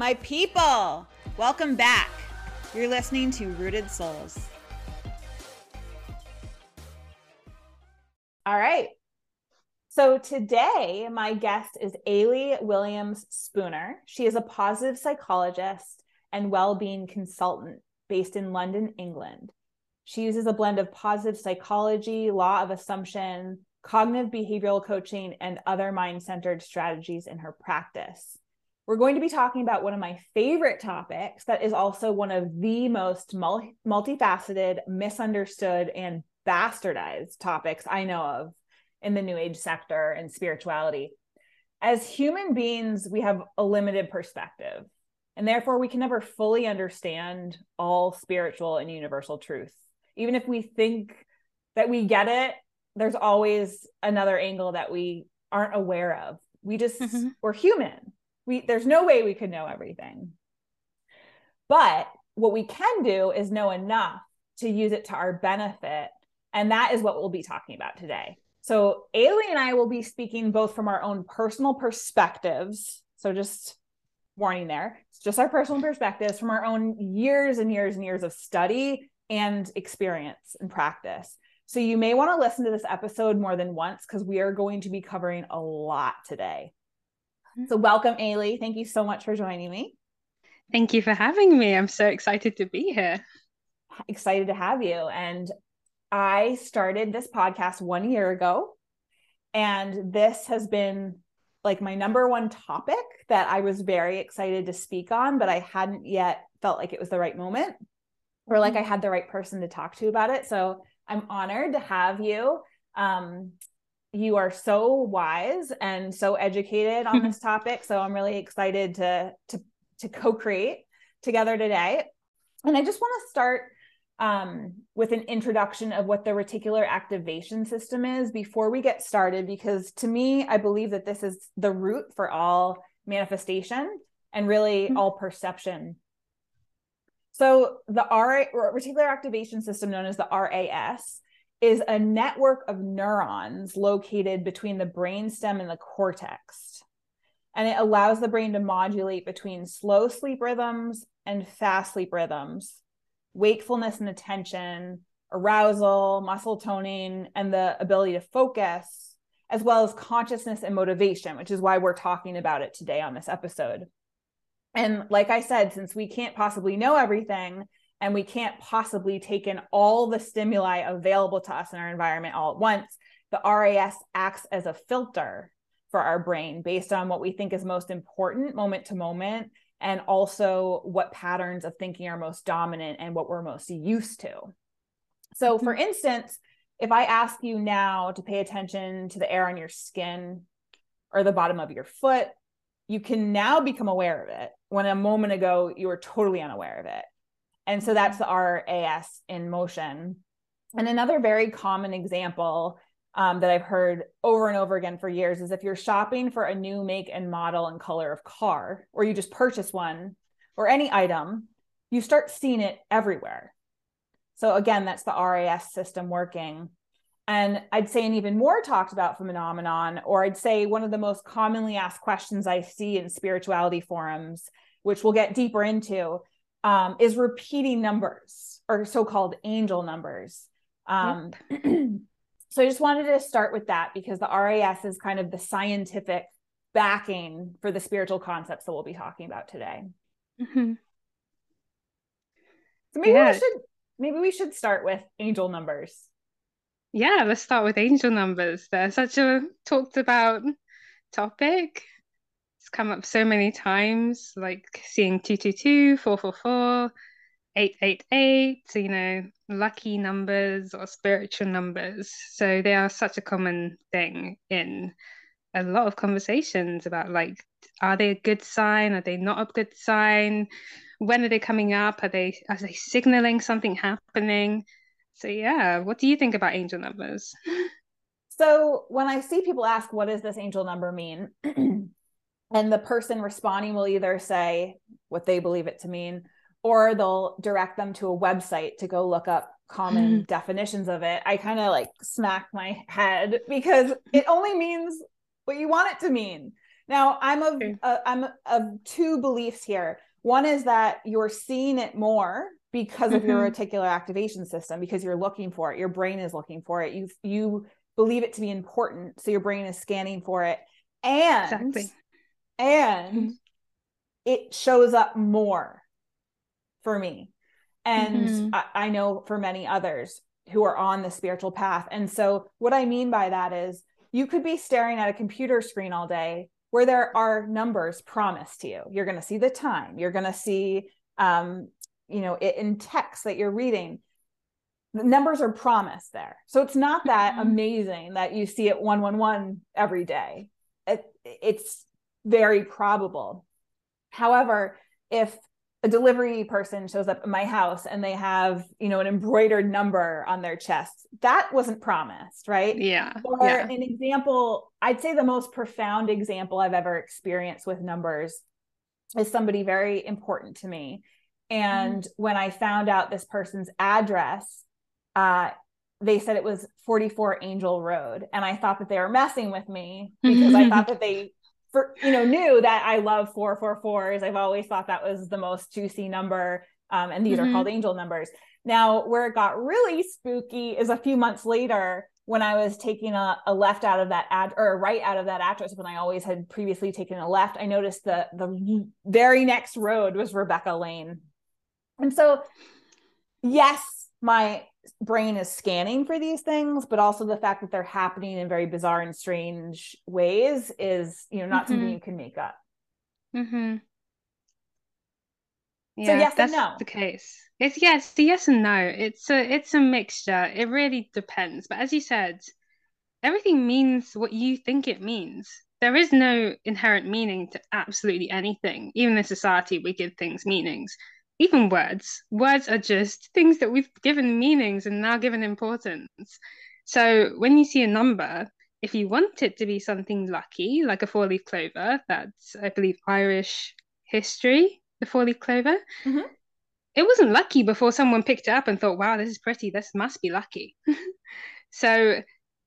My people, welcome back. You're listening to Rooted Souls. All right. So today, my guest is Ayleigh Williams Spooner. She is a positive psychologist and well being consultant based in London, England. She uses a blend of positive psychology, law of assumption, cognitive behavioral coaching, and other mind centered strategies in her practice. We're going to be talking about one of my favorite topics that is also one of the most multifaceted, misunderstood, and bastardized topics I know of in the new age sector and spirituality. As human beings, we have a limited perspective, and therefore we can never fully understand all spiritual and universal truth. Even if we think that we get it, there's always another angle that we aren't aware of. We just, mm-hmm. we're human. We, there's no way we could know everything. But what we can do is know enough to use it to our benefit. And that is what we'll be talking about today. So, Ayleigh and I will be speaking both from our own personal perspectives. So, just warning there, it's just our personal perspectives from our own years and years and years of study and experience and practice. So, you may want to listen to this episode more than once because we are going to be covering a lot today. So, welcome, Ayleigh. Thank you so much for joining me. Thank you for having me. I'm so excited to be here. Excited to have you. And I started this podcast one year ago, and this has been like my number one topic that I was very excited to speak on, but I hadn't yet felt like it was the right moment or like I mm-hmm. had the right person to talk to about it. So I'm honored to have you. Um, you are so wise and so educated on this topic. So I'm really excited to to to co-create together today. And I just want to start um, with an introduction of what the reticular activation system is before we get started, because to me, I believe that this is the root for all manifestation and really mm-hmm. all perception. So, the RA, reticular activation system, known as the RAS, is a network of neurons located between the brainstem and the cortex. And it allows the brain to modulate between slow sleep rhythms and fast sleep rhythms wakefulness and attention, arousal, muscle toning, and the ability to focus, as well as consciousness and motivation, which is why we're talking about it today on this episode. And like I said, since we can't possibly know everything and we can't possibly take in all the stimuli available to us in our environment all at once, the RAS acts as a filter for our brain based on what we think is most important moment to moment and also what patterns of thinking are most dominant and what we're most used to. So, mm-hmm. for instance, if I ask you now to pay attention to the air on your skin or the bottom of your foot, you can now become aware of it when a moment ago you were totally unaware of it. And so that's the RAS in motion. And another very common example um, that I've heard over and over again for years is if you're shopping for a new make and model and color of car, or you just purchase one or any item, you start seeing it everywhere. So again, that's the RAS system working. And I'd say an even more talked about phenomenon, or I'd say one of the most commonly asked questions I see in spirituality forums, which we'll get deeper into, um, is repeating numbers or so-called angel numbers. Um, yep. So I just wanted to start with that because the RAS is kind of the scientific backing for the spiritual concepts that we'll be talking about today. Mm-hmm. So maybe yeah. we should maybe we should start with angel numbers. Yeah, let's start with angel numbers. They're such a talked about topic. Come up so many times, like seeing 222, 444, 888, you know, lucky numbers or spiritual numbers. So they are such a common thing in a lot of conversations about like, are they a good sign? Are they not a good sign? When are they coming up? Are they are they signaling something happening? So yeah, what do you think about angel numbers? So when I see people ask, what does this angel number mean? and the person responding will either say what they believe it to mean or they'll direct them to a website to go look up common definitions of it, I kind of like smack my head because it only means what you want it to mean. Now, I'm of okay. uh, I'm of two beliefs here. One is that you're seeing it more because of mm-hmm. your reticular activation system because you're looking for it. Your brain is looking for it. You you believe it to be important, so your brain is scanning for it. And exactly. And it shows up more for me. And mm-hmm. I, I know for many others who are on the spiritual path. And so what I mean by that is you could be staring at a computer screen all day where there are numbers promised to you. You're going to see the time. You're going to see, um, you know, it in text that you're reading. The numbers are promised there. So it's not that mm-hmm. amazing that you see it 111 every day. It, it's very probable. However, if a delivery person shows up at my house and they have you know an embroidered number on their chest that wasn't promised right yeah or yeah. an example i'd say the most profound example i've ever experienced with numbers is somebody very important to me and mm when i found out this person's address uh, they said it was 44 angel road and i thought that they were messing with me because i thought that they for you know knew that I love four four fours. I've always thought that was the most juicy number, um, and these mm-hmm. are called angel numbers. Now, where it got really spooky is a few months later when I was taking a, a left out of that ad or a right out of that address when I always had previously taken a left. I noticed the the very next road was Rebecca Lane, and so yes, my brain is scanning for these things but also the fact that they're happening in very bizarre and strange ways is you know not mm-hmm. something you can make up. Mm-hmm. yeah, so yes that's no. the case. It's yes the yes and no. It's a it's a mixture. It really depends. But as you said everything means what you think it means. There is no inherent meaning to absolutely anything. Even in society we give things meanings even words. Words are just things that we've given meanings and now given importance. So when you see a number, if you want it to be something lucky, like a four leaf clover, that's, I believe, Irish history, the four leaf clover. Mm-hmm. It wasn't lucky before someone picked it up and thought, wow, this is pretty. This must be lucky. so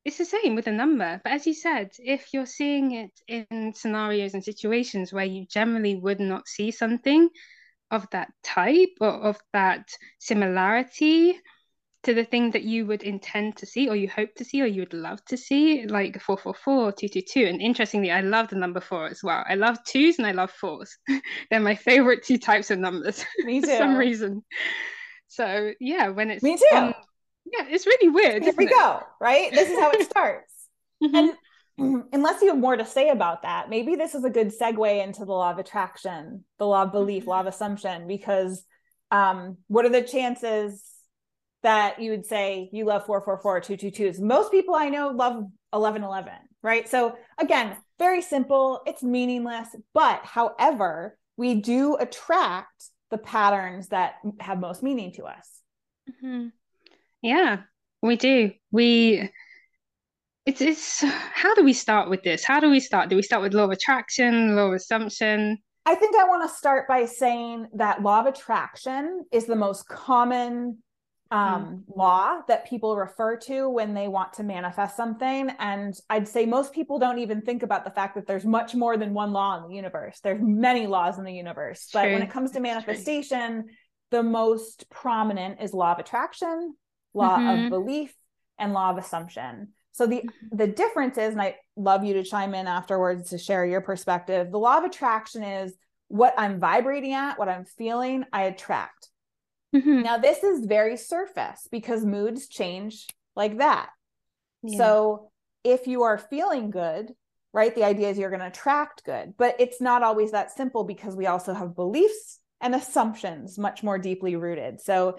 it's the same with a number. But as you said, if you're seeing it in scenarios and situations where you generally would not see something, of that type or of that similarity to the thing that you would intend to see or you hope to see or you would love to see like 444 222 and interestingly i love the number four as well. I love twos and i love fours. They're my favorite two types of numbers me too for some reason. So yeah when it's me too. um, yeah it's really weird here we it? go right? This is how it starts. Mm-hmm. and unless you have more to say about that, maybe this is a good segue into the law of attraction, the law of belief, law of assumption, because um, what are the chances that you would say you love 444 222s? Most people I know love 1111, right? So again, very simple, it's meaningless, but however, we do attract the patterns that have most meaning to us. Mm-hmm. Yeah, we do. We it's it's how do we start with this? How do we start? Do we start with law of attraction, law of assumption? I think I want to start by saying that law of attraction is the most common um, mm. law that people refer to when they want to manifest something. And I'd say most people don't even think about the fact that there's much more than one law in the universe. There's many laws in the universe. But when it comes to manifestation, the most prominent is law of attraction, law mm-hmm. of belief, and law of assumption. So the mm-hmm. the difference is, and I love you to chime in afterwards to share your perspective. The law of attraction is what I'm vibrating at, what I'm feeling, I attract. Mm-hmm. Now this is very surface because moods change like that. Yeah. So if you are feeling good, right, the idea is you're going to attract good, but it's not always that simple because we also have beliefs and assumptions much more deeply rooted. So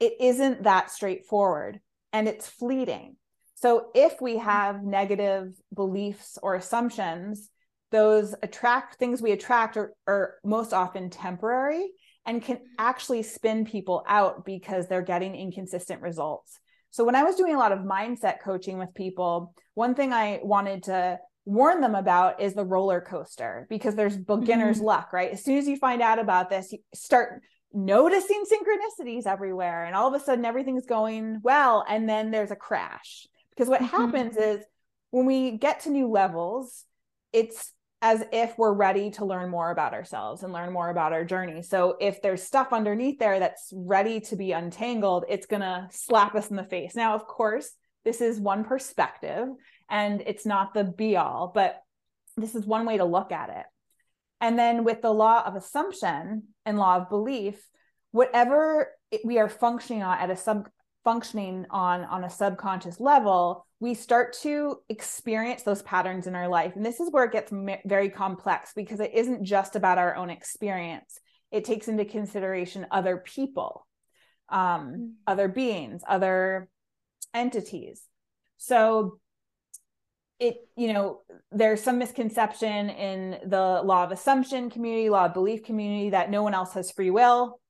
it isn't that straightforward and it's fleeting. So if we have negative beliefs or assumptions, those attract things we attract are, are most often temporary and can actually spin people out because they're getting inconsistent results. So when I was doing a lot of mindset coaching with people, one thing I wanted to warn them about is the roller coaster because there's beginner's mm-hmm. luck, right? As soon as you find out about this, you start noticing synchronicities everywhere and all of a sudden everything's going well and then there's a crash because what mm-hmm. happens is when we get to new levels, it's as if we're ready to learn more about ourselves and learn more about our journey. So if there's stuff underneath there that's ready to be untangled, it's going to slap us in the face. Now, of course, this is one perspective and it's not the be all, but this is one way to look at it. And then with the law of assumption and law of belief, whatever we are functioning on at a sub functioning on on a subconscious level we start to experience those patterns in our life. And this is where it gets very complex because it isn't just about our own experience. It takes into consideration other people um, mm-hmm. other beings other entities. So it you know there's some misconception in the law of assumption community law of belief community that no one else has free will.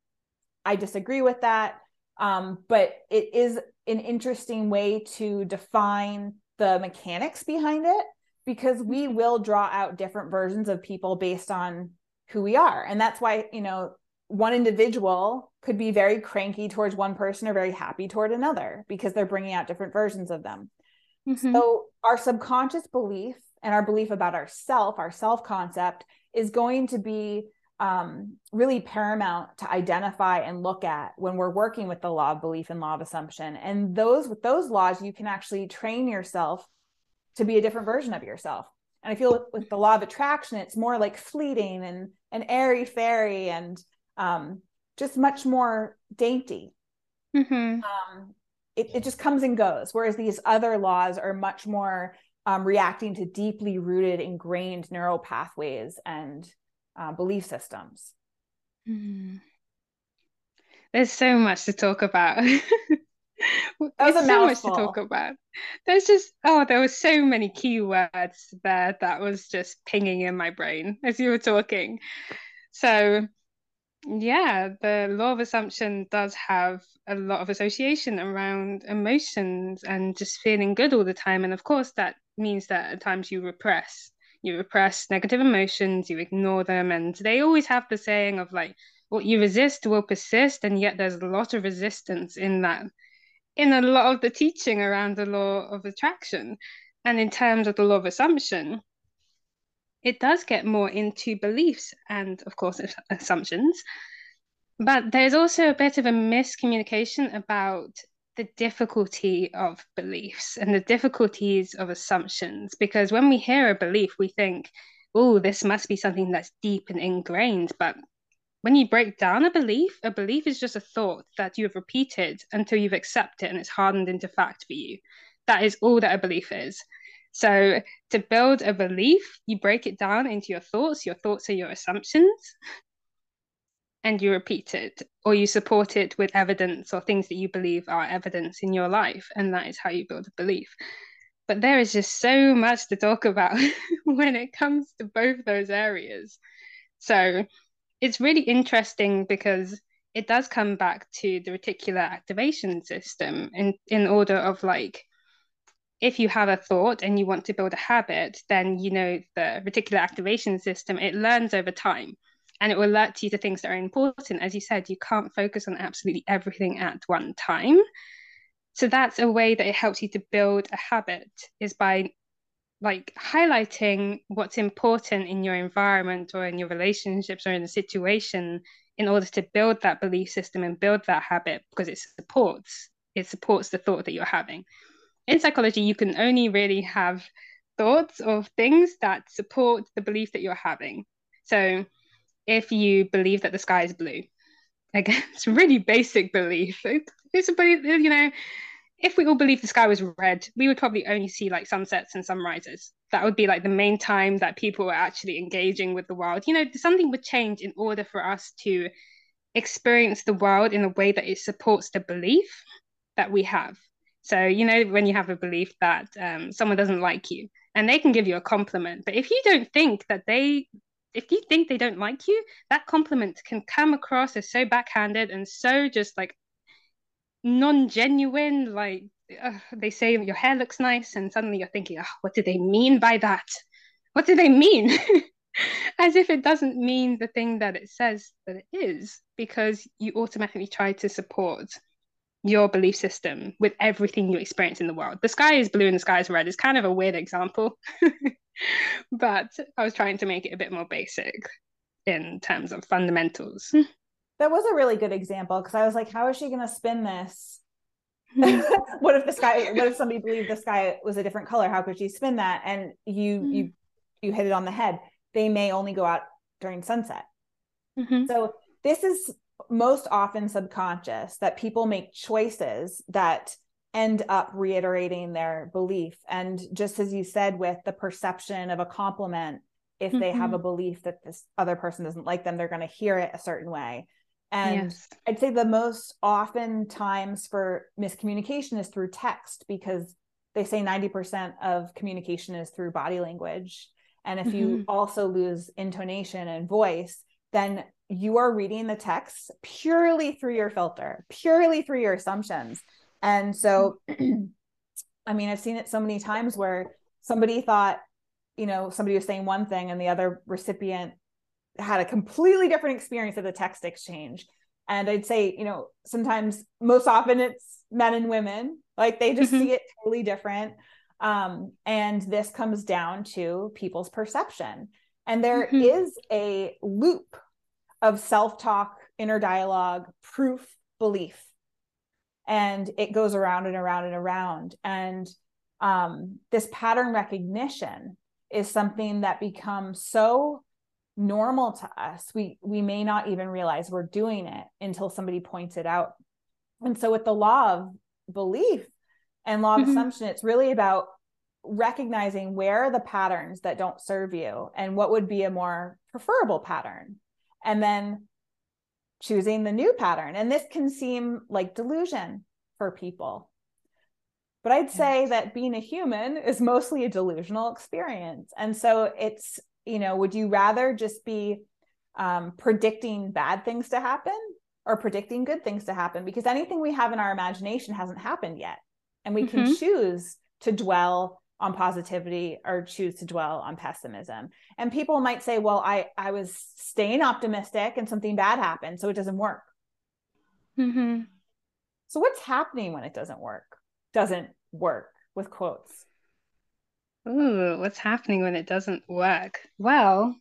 I disagree with that um, but it is an interesting way to define the mechanics behind it because we mm-hmm. will draw out different versions of people based on who we are and that's why you know one individual could be very cranky towards one person or very happy toward another because they're bringing out different versions of them mm-hmm. so our subconscious belief and our belief about ourself our self concept is going to be um, really paramount to identify and look at when we're working with the law of belief and law of assumption. And those with those laws, you can actually train yourself to be a different version of yourself. And I feel with, with the law of attraction, it's more like fleeting and and airy fairy and um, just much more dainty. Mm-hmm. Um, it, it just comes and goes. Whereas these other laws are much more um, reacting to deeply rooted, ingrained neural pathways and uh, belief systems. Mm. There's so much to talk about. There's so much to talk about. There's just oh, there were so many keywords there that was just pinging in my brain as you were talking. So yeah, the law of assumption does have a lot of association around emotions and just feeling good all the time. And of course, that means that at times you repress you repress negative emotions, you ignore them. And they always have the saying of like, what you resist will persist. And yet there's a lot of resistance in that, in a lot of the teaching around the law of attraction. And in terms of the law of assumption, it does get more into beliefs and, of course, assumptions. But there's also a bit of a miscommunication about the difficulty of beliefs and the difficulties of assumptions. Because when we hear a belief we think oh this must be something that's deep and ingrained. But when you break down a belief a belief is just a thought that you have repeated until you've accepted it and it's hardened into fact for you. That is all that a belief is. So to build a belief you break it down into your thoughts. Your thoughts are your assumptions and you repeat it or you support it with evidence or things that you believe are evidence in your life and that is how you build a belief. But there is just so much to talk about when it comes to both those areas. So it's really interesting because it does come back to the reticular activation system in in order of like if you have a thought and you want to build a habit then you know the reticular activation system it learns over time and it will alert you to things that are important. As you said, you can't focus on absolutely everything at one time. So that's a way that it helps you to build a habit is by like highlighting what's important in your environment or in your relationships or in the situation in order to build that belief system and build that habit because it supports it supports the thought that you're having. In psychology, you can only really have thoughts of things that support the belief that you're having. So if you believe that the sky is blue. Again, it's a really basic belief. It's a belief, you know, if we all believed the sky was red, we would probably only see like sunsets and sunrises. That would be like the main time that people were actually engaging with the world. You know, something would change in order for us to experience the world in a way that it supports the belief that we have. So, you know, when you have a belief that um, someone doesn't like you and they can give you a compliment, but if you don't think that they if you think they don't like you, that compliment can come across as so backhanded and so just like non-genuine. Like uh, they say your hair looks nice, and suddenly you're thinking, oh, what do they mean by that? What do they mean? as if it doesn't mean the thing that it says that it is, because you automatically try to support your belief system with everything you experience in the world. The sky is blue and the sky is red is kind of a weird example. but I was trying to make it a bit more basic in terms of fundamentals. That was a really good example because I was like, how is she going to spin this? what if the sky what if somebody believed the sky was a different color how could she spin that and you mm-hmm. you you hit it on the head they may only go out during sunset mm-hmm. so this is most often subconscious that people make choices that end up reiterating their belief and just as you said with the perception of a compliment if mm-hmm. they have mm-hmm. a belief that this other person doesn't like them they're going to hear it a certain way and yes. I'd say the most often times for miscommunication is through text because they say 90% of communication is through body language. And if mm-hmm. you also lose intonation and voice, then you are reading the text purely through your filter, purely through your assumptions. And so, I mean, I've seen it so many times where somebody thought, you know, somebody was saying one thing and the other recipient had a completely different experience of the text exchange. And I'd say, you know, sometimes most often it's men and women, like they just mm-hmm. see it totally different. Um, and this comes down to people's perception. And there mm-hmm. is a loop of self talk, inner dialogue, proof, belief. And it goes around and around and around. And um, this pattern recognition is something that becomes so normal to us we we may not even realize we're doing it until somebody points it out and so with the law of belief and law of mm-hmm. assumption it's really about recognizing where are the patterns that don't serve you and what would be a more preferable pattern and then choosing the new pattern. And this can seem like delusion for people. But i'd say that being a human is mostly a delusional experience. And so it's you know would you rather just be um, predicting bad things to happen or predicting good things to happen? Because anything we have in our imagination hasn't happened yet and we mm-hmm. can choose to dwell on positivity or choose to dwell on pessimism and people might say well i i was staying optimistic and something bad happened so it doesn't work mm-hmm. so what's happening when it doesn't work doesn't work with quotes Ooh, what's happening when it doesn't work? Well,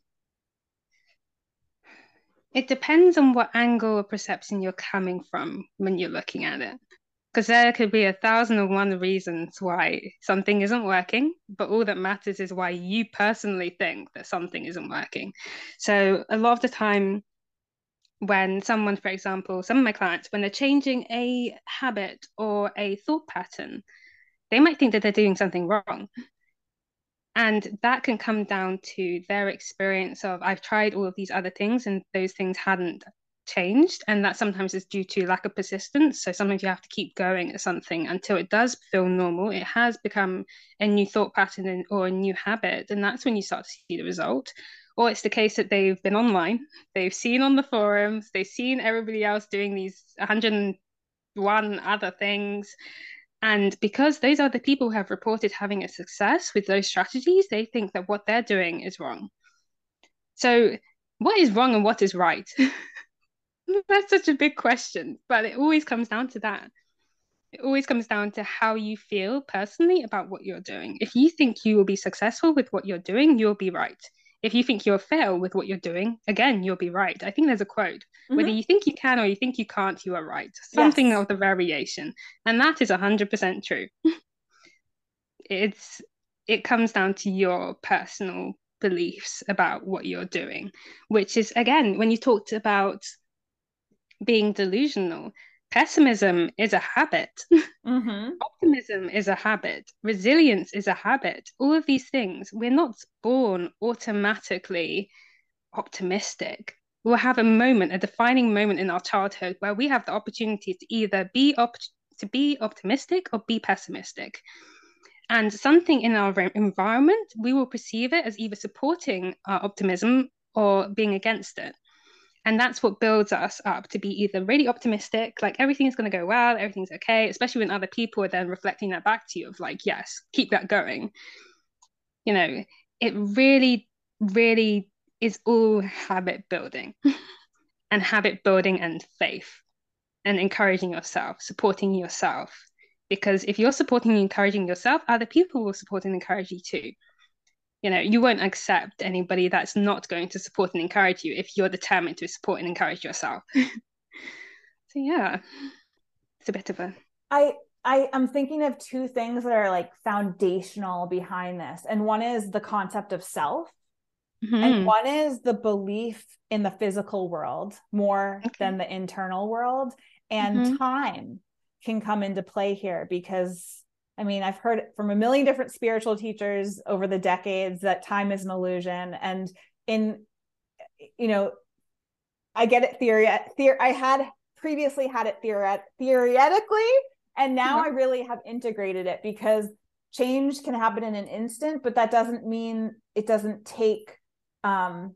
it depends on what angle or perception you're coming from when you're looking at it. Because there could be a thousand and one reasons why something isn't working, but all that matters is why you personally think that something isn't working. So, a lot of the time, when someone, for example, some of my clients, when they're changing a habit or a thought pattern, they might think that they're doing something wrong and that can come down to their experience of i've tried all of these other things and those things hadn't changed and that sometimes is due to lack of persistence so sometimes you have to keep going at something until it does feel normal it has become a new thought pattern or a new habit and that's when you start to see the result or it's the case that they've been online they've seen on the forums they've seen everybody else doing these 101 other things and because those other people who have reported having a success with those strategies, they think that what they're doing is wrong. So, what is wrong and what is right? That's such a big question, but it always comes down to that. It always comes down to how you feel personally about what you're doing. If you think you will be successful with what you're doing, you'll be right if you think you'll fail with what you're doing, again, you'll be right. I think there's a quote mm-hmm. whether you think you can or you think you can't, you are right. Something yes. of the variation. And that is 100% true. it's it comes down to your personal beliefs about what you're doing, which is again, when you talked about being delusional, pessimism is a habit. Mm-hmm. Optimism is a habit. Resilience is a habit. All of these things, we're not born automatically optimistic. We'll have a moment, a defining moment in our childhood where we have the opportunity to either be op- to be optimistic or be pessimistic. And something in our environment, we will perceive it as either supporting our optimism or being against it. And that's what builds us up to be either really optimistic, like everything's going to go well, everything's okay, especially when other people are then reflecting that back to you of like, yes, keep that going. You know, it really, really is all habit building and habit building and faith and encouraging yourself, supporting yourself. Because if you're supporting and encouraging yourself, other people will support and encourage you too. You know you won't accept anybody that's not going to support and encourage you if you're determined to support and encourage yourself so yeah it's a bit of a i i am thinking of two things that are like foundational behind this and one is the concept of self mm-hmm. and one is the belief in the physical world more okay. than the internal world and mm-hmm. time can come into play here because I mean, I've heard from a million different spiritual teachers over the decades that time is an illusion. And in, you know, I get it theory, theory I had previously had it theoret- theoretically, and now mm-hmm. I really have integrated it because change can happen in an instant, but that doesn't mean it doesn't take um,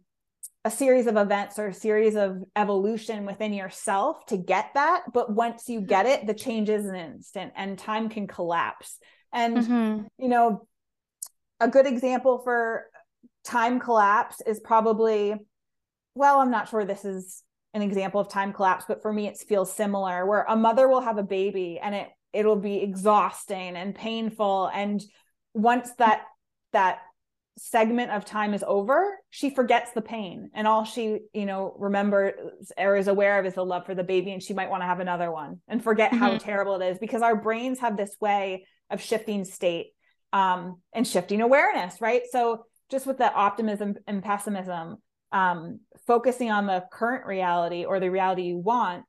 a series of events or a series of evolution within yourself to get that but once you get it the change is an instant and time can collapse and mm-hmm. you know a good example for time collapse is probably well i'm not sure this is an example of time collapse but for me it feels similar where a mother will have a baby and it it'll be exhausting and painful and once that that segment of time is over, she forgets the pain. And all she, you know, remembers or is aware of is the love for the baby. And she might want to have another one and forget mm-hmm. how terrible it is because our brains have this way of shifting state um, and shifting awareness, right? So just with the optimism and pessimism, um, focusing on the current reality or the reality you want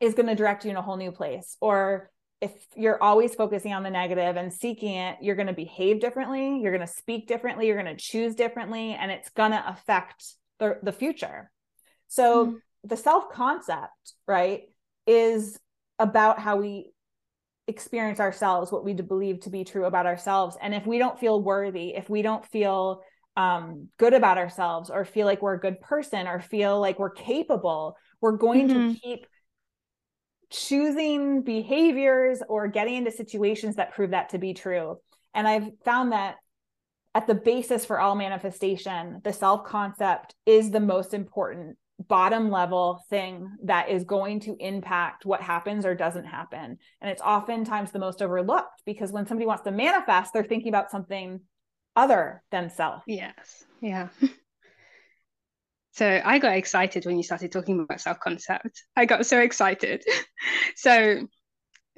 is going to direct you in a whole new place. Or if you're always focusing on the negative and seeking it, you're going to behave differently, you're going to speak differently, you're going to choose differently, and it's going to affect the, the future. So, mm-hmm. the self concept, right, is about how we experience ourselves, what we believe to be true about ourselves. And if we don't feel worthy, if we don't feel um, good about ourselves, or feel like we're a good person, or feel like we're capable, we're going mm-hmm. to keep choosing behaviors or getting into situations that prove that to be true. And I've found that at the basis for all manifestation, the self concept is the most important bottom level thing that is going to impact what happens or doesn't happen. And it's oftentimes the most overlooked because when somebody wants to manifest, they're thinking about something other than self. Yes. Yeah. So I got excited when you started talking about self concept. I got so excited. so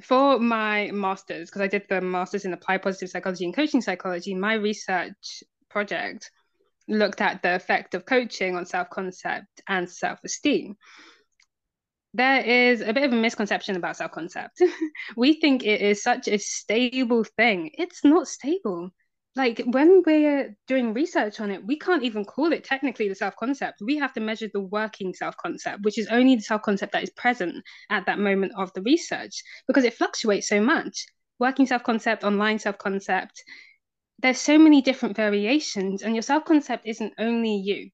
for my master's, because I did the master's in applied positive psychology and coaching psychology, my research project looked at the effect of coaching on self concept and self esteem. There is a bit of a misconception about self concept. we think it is such a stable thing. It's not stable like when we're doing research on it, we can't even call it technically the self concept. We have to measure the working self concept, which is only the self concept that is present at that moment of the research because it fluctuates so much. Working self concept, online self concept, there's so many different variations, and your self concept isn't only you.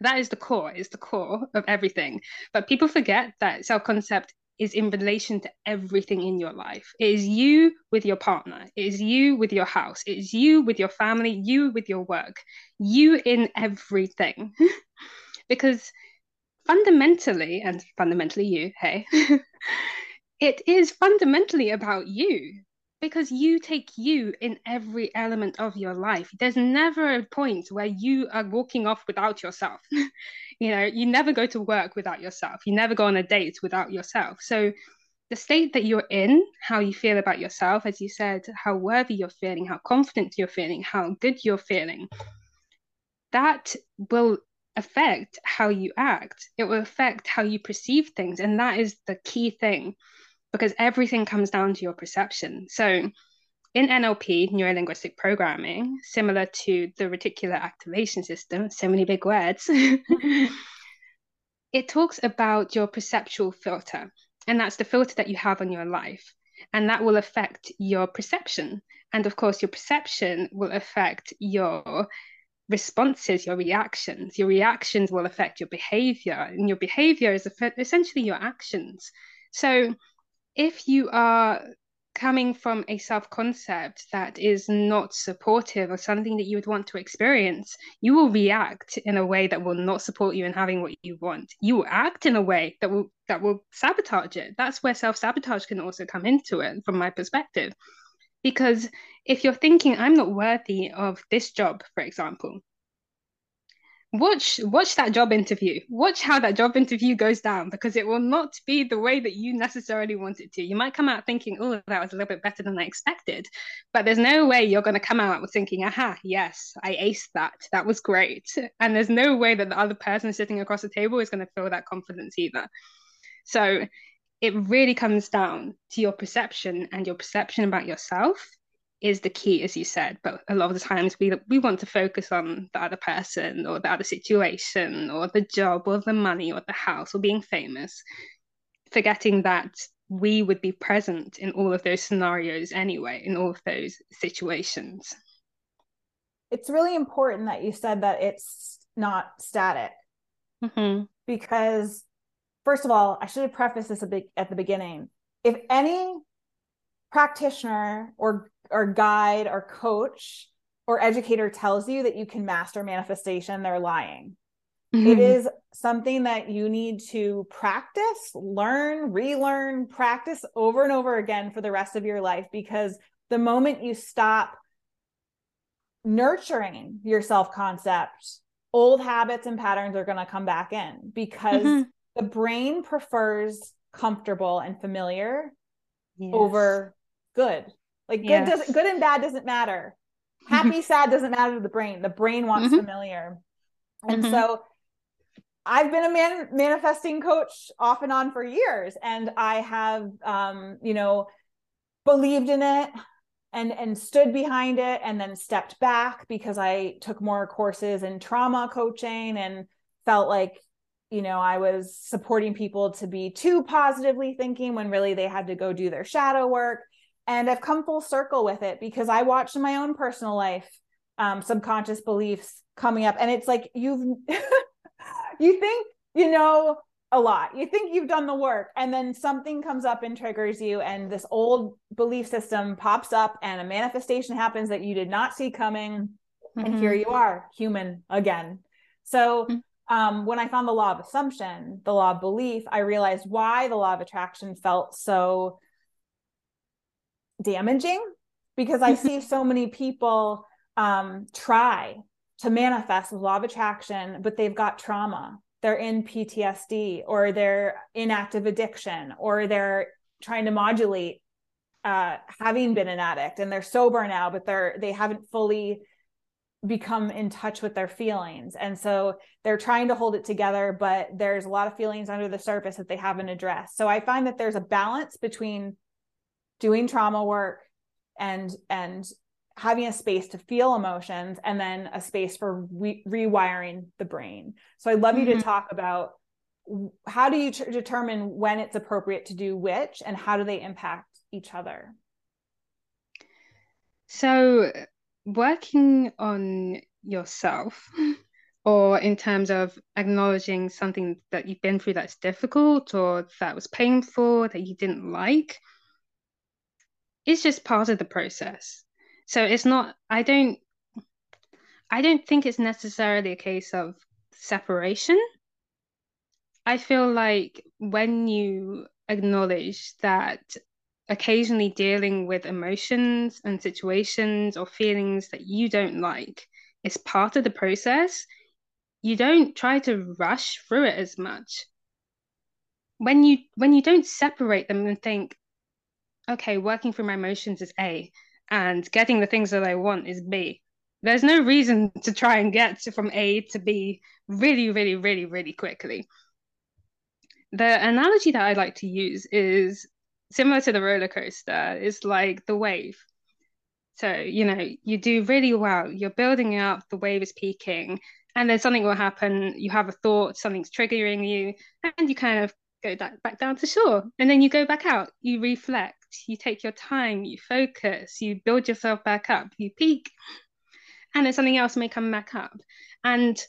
That is the core, is the core of everything. But people forget that self concept is in relation to everything in your life. It is you with your partner, it is you with your house, it is you with your family, you with your work, you in everything. because fundamentally, and fundamentally you, hey, it is fundamentally about you because you take you in every element of your life. There's never a point where you are walking off without yourself. you know, you never go to work without yourself. You never go on a date without yourself. So the state that you're in, how you feel about yourself, as you said, how worthy you're feeling, how confident you're feeling, how good you're feeling, that will affect how you act. It will affect how you perceive things. And that is the key thing because everything comes down to your perception. So, in NLP, neuro linguistic programming, similar to the reticular activation system, so many big words, it talks about your perceptual filter. And that's the filter that you have on your life. And that will affect your perception. And of course, your perception will affect your responses, your reactions. Your reactions will affect your behavior, and your behavior is essentially your actions. So, if you are coming from a self concept that is not supportive or something that you would want to experience, you will react in a way that will not support you in having what you want. You will act in a way that will that will sabotage it. That's where self sabotage can also come into it, from my perspective. Because if you're thinking, I'm not worthy of this job, for example, watch watch that job interview. Watch how that job interview goes down because it will not be the way that you necessarily want it to. You might come out thinking oh that was a little bit better than i expected. But there's no way you're going to come out with thinking aha yes i aced that. That was great. And there's no way that the other person sitting across the table is going to feel that confidence either. So it really comes down to your perception and your perception about yourself is the key, as you said. But a lot of the times we we want to focus on the other person or the other situation or the job or the money or the house or being famous, forgetting that we would be present in all of those scenarios anyway, in all of those situations. It's really important that you said that it's not static. Mm-hmm. Because, first of all, I should have prefaced this a bit at the beginning. If any practitioner or or guide or coach or educator tells you that you can master manifestation, they're lying. Mm-hmm. It is something that you need to practice, learn, relearn, practice over and over again for the rest of your life because the moment you stop nurturing your self concept, old habits and patterns are going to come back in because mm-hmm. the brain prefers comfortable and familiar yes. over good. Like good yes. doesn't good and bad doesn't matter. Happy, sad doesn't matter to the brain. The brain wants mm-hmm. familiar. And mm-hmm. so I've been a man manifesting coach off and on for years. And I have um, you know, believed in it and and stood behind it and then stepped back because I took more courses in trauma coaching and felt like you know i was supporting people to be too positively thinking when really they had to go do their shadow work and I've come full circle with it because I watched in my own personal life um, subconscious beliefs coming up, and it's like you've you think you know a lot, you think you've done the work, and then something comes up and triggers you, and this old belief system pops up, and a manifestation happens that you did not see coming, mm-hmm. and here you are, human again. So. Mm-hmm. Um, when I found the law of assumption, the law of belief, I realized why the law of attraction felt so damaging because I see so many people um, try to manifest law of attraction, but they've got trauma. They're in PTSD or they're in active addiction or they're trying to modulate uh, having been an addict and they're sober now, but they're they haven't fully become in touch with their feelings. And so they're trying to hold it together, but there's a lot of feelings under the surface that they haven't addressed. So I find that there's a balance between doing trauma work and and having a space to feel emotions and then a space for re- rewiring the brain so i'd love mm-hmm. you to mm-hmm. talk about how do you t- determine when it's appropriate to do which and how do they impact each other so working on yourself or in terms of acknowledging something that you've been through that's difficult or that was painful that you didn't like it's just part of the process. So it's not, I don't, I don't think it's necessarily a case of separation. I feel like when you acknowledge that occasionally dealing with emotions and situations or feelings that you don't like is part of the process, you don't try to rush through it as much. When you when you don't separate them and think, okay, working through my emotions is A, and getting the things that I want is B. There's no reason to try and get from A to B really, really, really, really quickly. The analogy that I like to use is similar to the roller coaster, it's like the wave. So, you know, you do really well, you're building up, the wave is peaking, and then something will happen. You have a thought, something's triggering you, and you kind of go back, back down to shore. And then you go back out, you reflect, you take your time, you focus, you build yourself back up, you peak, and then something else may come back up. And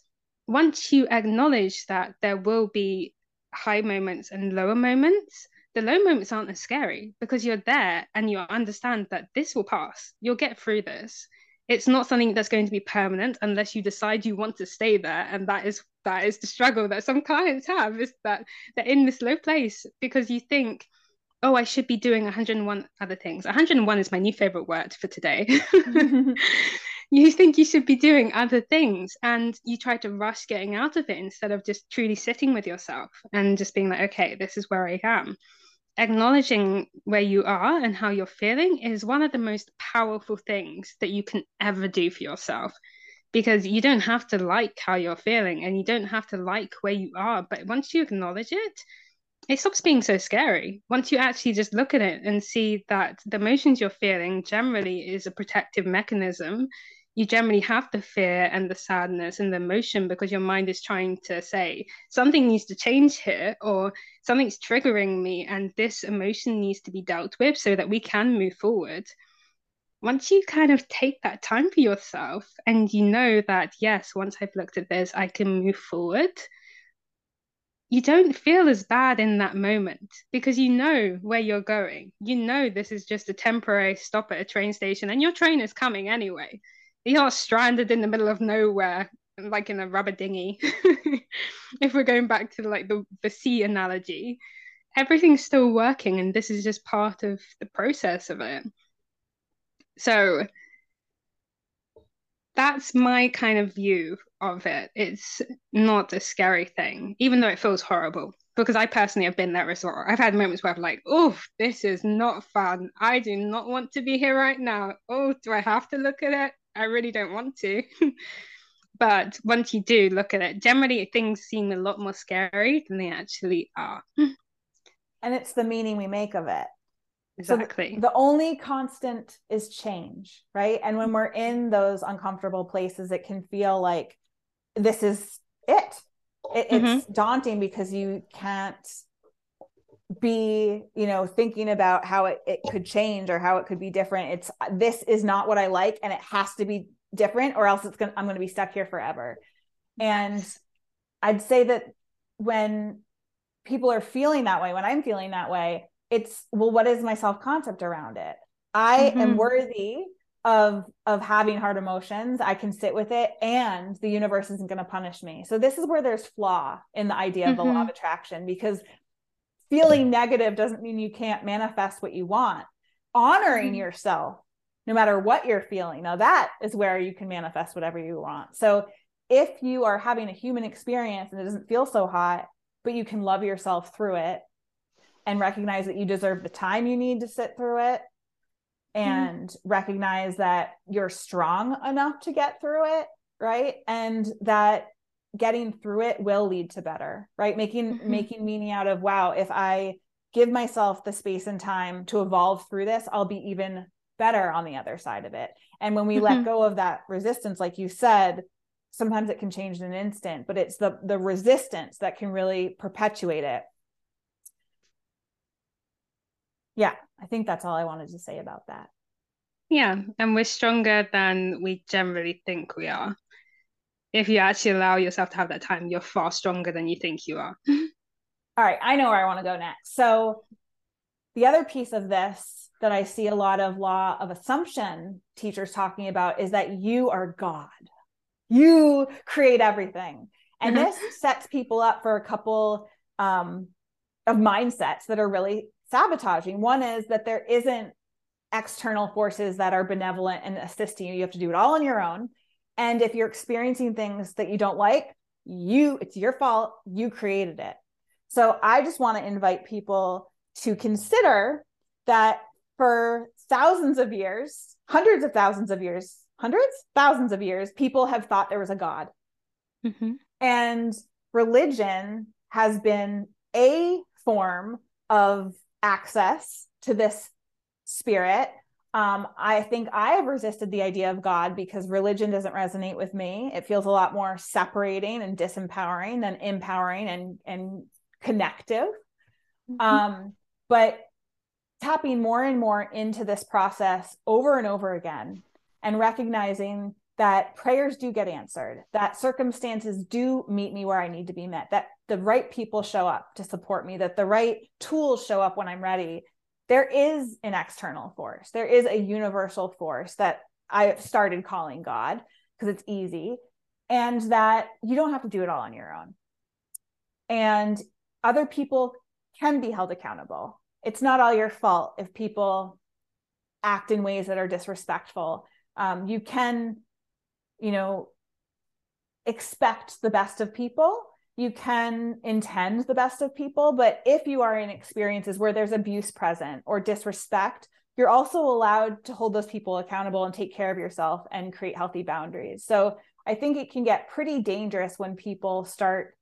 once you acknowledge that there will be high moments and lower moments, the low moments aren't as scary because you're there and you understand that this will pass. You'll get through this. It's not something that's going to be permanent unless you decide you want to stay there. And that is that is the struggle that some clients have is that they're in this low place because you think oh, I should be doing 101 other things. 101 is my new favorite word for today. you think you should be doing other things and you try to rush getting out of it instead of just truly sitting with yourself and just being like, okay, this is where I am. Acknowledging where you are and how you're feeling is one of the most powerful things that you can ever do for yourself because you don't have to like how you're feeling and you don't have to like where you are. But once you acknowledge it, it stops being so scary. Once you actually just look at it and see that the emotions you're feeling generally is a protective mechanism you generally have the fear and the sadness and the emotion because your mind is trying to say something needs to change here or something's triggering me and this emotion needs to be dealt with so that we can move forward. Once you kind of take that time for yourself and you know that yes once i've looked at this i can move forward you don't feel as bad in that moment because you know where you're going. You know this is just a temporary stop at a train station and your train is coming anyway. You're not stranded in the middle of nowhere like in a rubber dinghy. if we're going back to like the, the sea analogy, everything's still working and this is just part of the process of it. So that's my kind of view of it. It's not a scary thing, even though it feels horrible. Because I personally have been there as well. I've had moments where I'm like, oh, this is not fun. I do not want to be here right now. Oh, do I have to look at it? I really don't want to. but once you do look at it, generally things seem a lot more scary than they actually are. and it's the meaning we make of it. Exactly. So the, the, only constant is change, right? And when we're in those uncomfortable places, it can feel like this is it. it it's mm-hmm. daunting because you can't be, you know, thinking about how it, it could change or how it could be different. It's this is not what I like and it has to be different or else it's gonna I'm gonna be stuck here forever. And I'd say that when people are feeling that way, when I'm feeling that way, it's well what is my self concept around it i mm-hmm. am worthy of of having hard emotions i can sit with it and the universe isn't going to punish me so this is where there's flaw in the idea of mm-hmm. the law of mm-hmm. attraction because feeling negative doesn't mean you can't manifest what you want honoring mm-hmm. yourself no matter what you're feeling now that is where you can manifest whatever you want so if you are having a human experience and it doesn't feel so hot but you can love yourself through it and recognize that you deserve the time you need to sit through it. And mm-hmm. recognize that you're strong enough to get through it right and that getting through it will lead to better right making mm-hmm. making meaning out of wow if i give myself the space and time to evolve through this i'll be even better on the other side of it and when we mm-hmm. let go of that resistance like you said sometimes it can change in an instant but it's the the resistance that can really perpetuate it yeah, I think that's all I wanted to say about that. Yeah, and we're stronger than we generally think we are. If you actually allow yourself to have that time, you're far stronger than you think you are. all right, I know where I want to go next. So, the other piece of this that I see a lot of law of assumption teachers talking about is that you are God. You create everything. And mm-hmm. this sets people up for a couple um, of mindsets that are really sabotaging. One is that there isn't external forces that are benevolent and assisting you. You have to do it all on your own. And if you're experiencing things that you don't like, you it's your fault. You created it. So I just want to invite people to consider that for thousands of years, hundreds of thousands of years, hundreds, thousands of years, people have thought there was a God. Mm-hmm. And religion has been a form of access to this spirit. Um, I think I have resisted the idea of God because religion doesn't resonate with me. It feels a lot more separating and disempowering than empowering and and connective. Mm-hmm. Um, but tapping more and more into this process over and over again and recognizing that prayers do get answered, that circumstances do meet me where I need to be met, that the right people show up to support me, that the right tools show up when I'm ready. There is an external force, there is a universal force that I started calling God because it's easy, and that you don't have to do it all on your own. And other people can be held accountable it's not all your fault if people act in ways that are disrespectful. Um, you can, you know, expect the best of people. You can intend the best of people. But if you are in experiences where there's abuse present or disrespect, you're also allowed to hold those people accountable and take care of yourself and create healthy boundaries. So I think it can get pretty dangerous when people start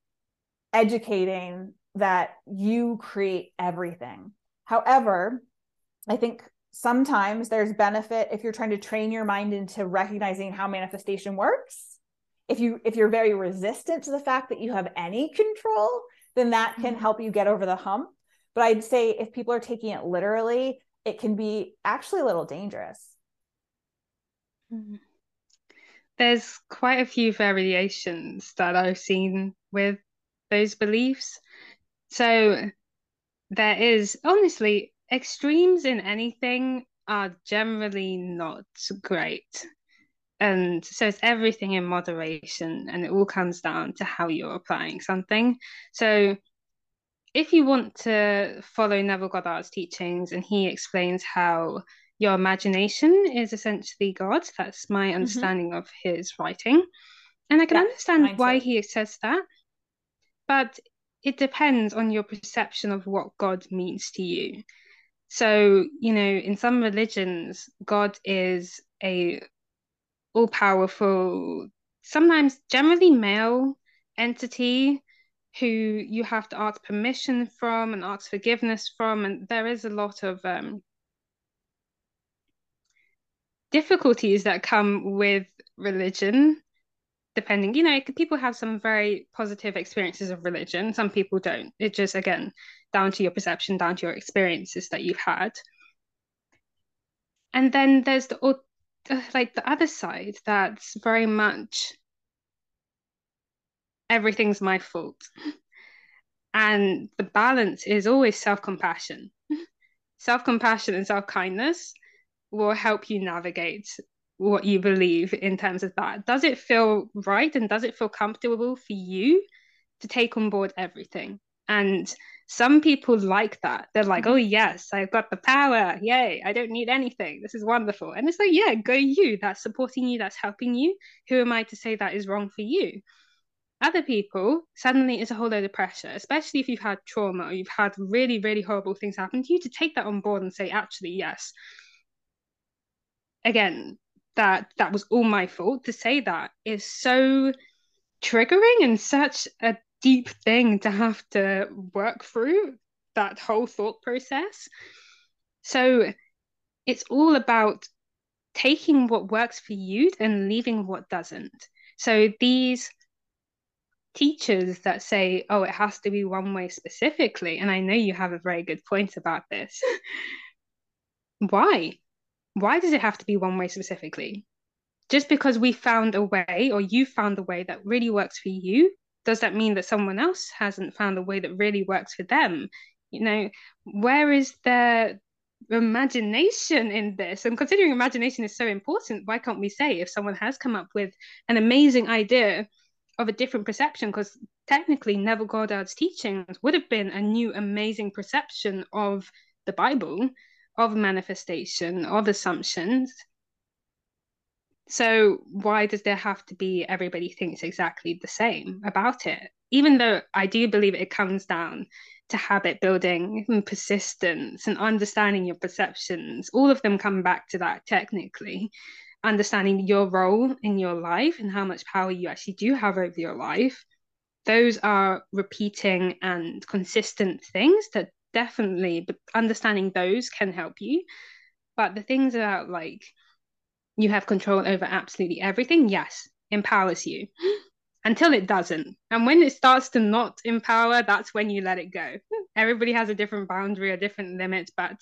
educating that you create everything. However, I think sometimes there's benefit if you're trying to train your mind into recognizing how manifestation works. If you if you're very resistant to the fact that you have any control, then that can mm-hmm. help you get over the hump. But I'd say if people are taking it literally, it can be actually a little dangerous. Mm-hmm. There's quite a few variations that I've seen with those beliefs. So there is honestly extremes in anything are generally not great. And so it's everything in moderation and it all comes down to how you're applying something. So if you want to follow Neville Goddard's teachings, and he explains how your imagination is essentially God, that's my mm-hmm. understanding mm-hmm. of his writing. And I can yeah, understand why too. he says that. But it depends on your perception of what God means to you. So, you know, in some religions, God is a all powerful, sometimes generally male entity who you have to ask permission from and ask forgiveness from. And there is a lot of um, difficulties that come with religion, depending, you know, people have some very positive experiences of religion, some people don't. It just, again, down to your perception, down to your experiences that you've had. And then there's the uh, like the other side that's very much everything's my fault. And the balance is always self compassion. self compassion and self kindness will help you navigate what you believe in terms of that. Does it feel right and does it feel comfortable for you to take on board everything? And some people like that. They're like, oh, mm-hmm. yes, I've got the power. Yay, I don't need anything. This is wonderful. And it's like, yeah, go you. That's supporting you. That's helping you. Who am I to say that is wrong for you? Other people, suddenly it's a whole load of pressure, especially if you've had trauma or you've had really, really horrible things happen to you, to take that on board and say, actually, yes. Again, that that was all my fault. To say that is so triggering and such a deep thing to have to work through that whole thought process. So it's all about taking what works for you and leaving what doesn't. So these teachers that say, oh, it has to be one way specifically, and I know you have a very good point about this. Why? Why does it have to be one way specifically? Just because we found a way or you found a way that really works for you, does that mean that someone else hasn't found a way that really works for them? You know, where is their imagination in this? And considering imagination is so important, why can't we say if someone has come up with an amazing idea of a different perception because technically Neville Goddard's teachings would have been a new amazing perception of the Bible, of manifestation, of assumptions. So why does there have to be everybody thinks exactly the same about it? Even though I do believe it comes down to habit building and persistence and understanding your perceptions, all of them come back to that technically understanding your role in your life and how much power you actually do have over your life, those are repeating and consistent things that definitely, but understanding those can help you. But the things about like you have control over absolutely everything, yes, empowers you until it doesn't. And when it starts to not empower, that's when you let it go. Everybody has a different boundary, a different limit. But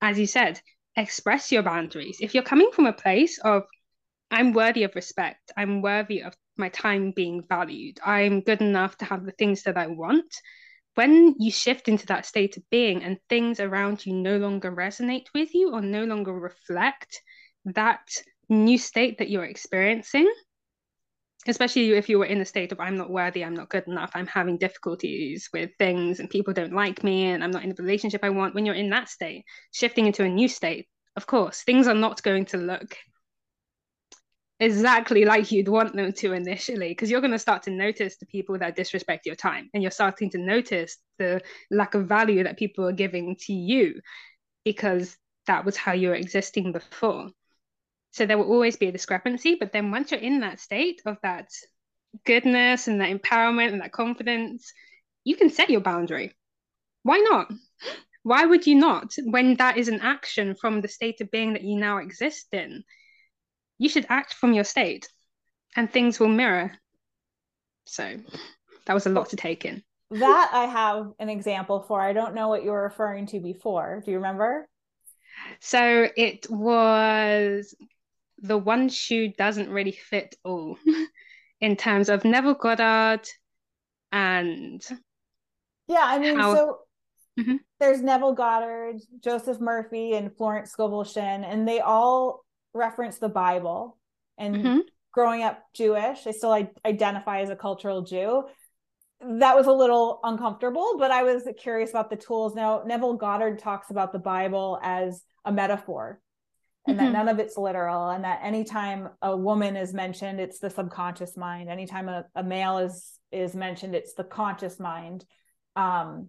as you said, express your boundaries. If you're coming from a place of, I'm worthy of respect, I'm worthy of my time being valued, I'm good enough to have the things that I want. When you shift into that state of being and things around you no longer resonate with you or no longer reflect that new state that you're experiencing, especially if you were in a state of I'm not worthy, I'm not good enough, I'm having difficulties with things and people don't like me and I'm not in the relationship I want. When you're in that state, shifting into a new state, of course, things are not going to look exactly like you'd want them to initially because you're going to start to notice the people that disrespect your time and you're starting to notice the lack of value that people are giving to you because that was how you were existing before so there will always be a discrepancy but then once you're in that state of that goodness and that empowerment and that confidence you can set your boundary why not why would you not when that is an action from the state of being that you now exist in you should act from your state and things will mirror. So that was a lot to take in. That I have an example for. I don't know what you were referring to before. Do you remember? So it was the one shoe doesn't really fit all in terms of Neville Goddard and yeah, I mean, how... so mm-hmm. there's Neville Goddard, Joseph Murphy, and Florence Scovel Shinn, and they all reference the Bible and mm-hmm. growing up Jewish, I still identify as a cultural Jew. That was a little uncomfortable, but I was curious about the tools. Now, Neville Goddard talks about the Bible as a metaphor and mm-hmm. that none of it's literal and that anytime a woman is mentioned it's the subconscious mind anytime a, a male is is mentioned it's the conscious mind um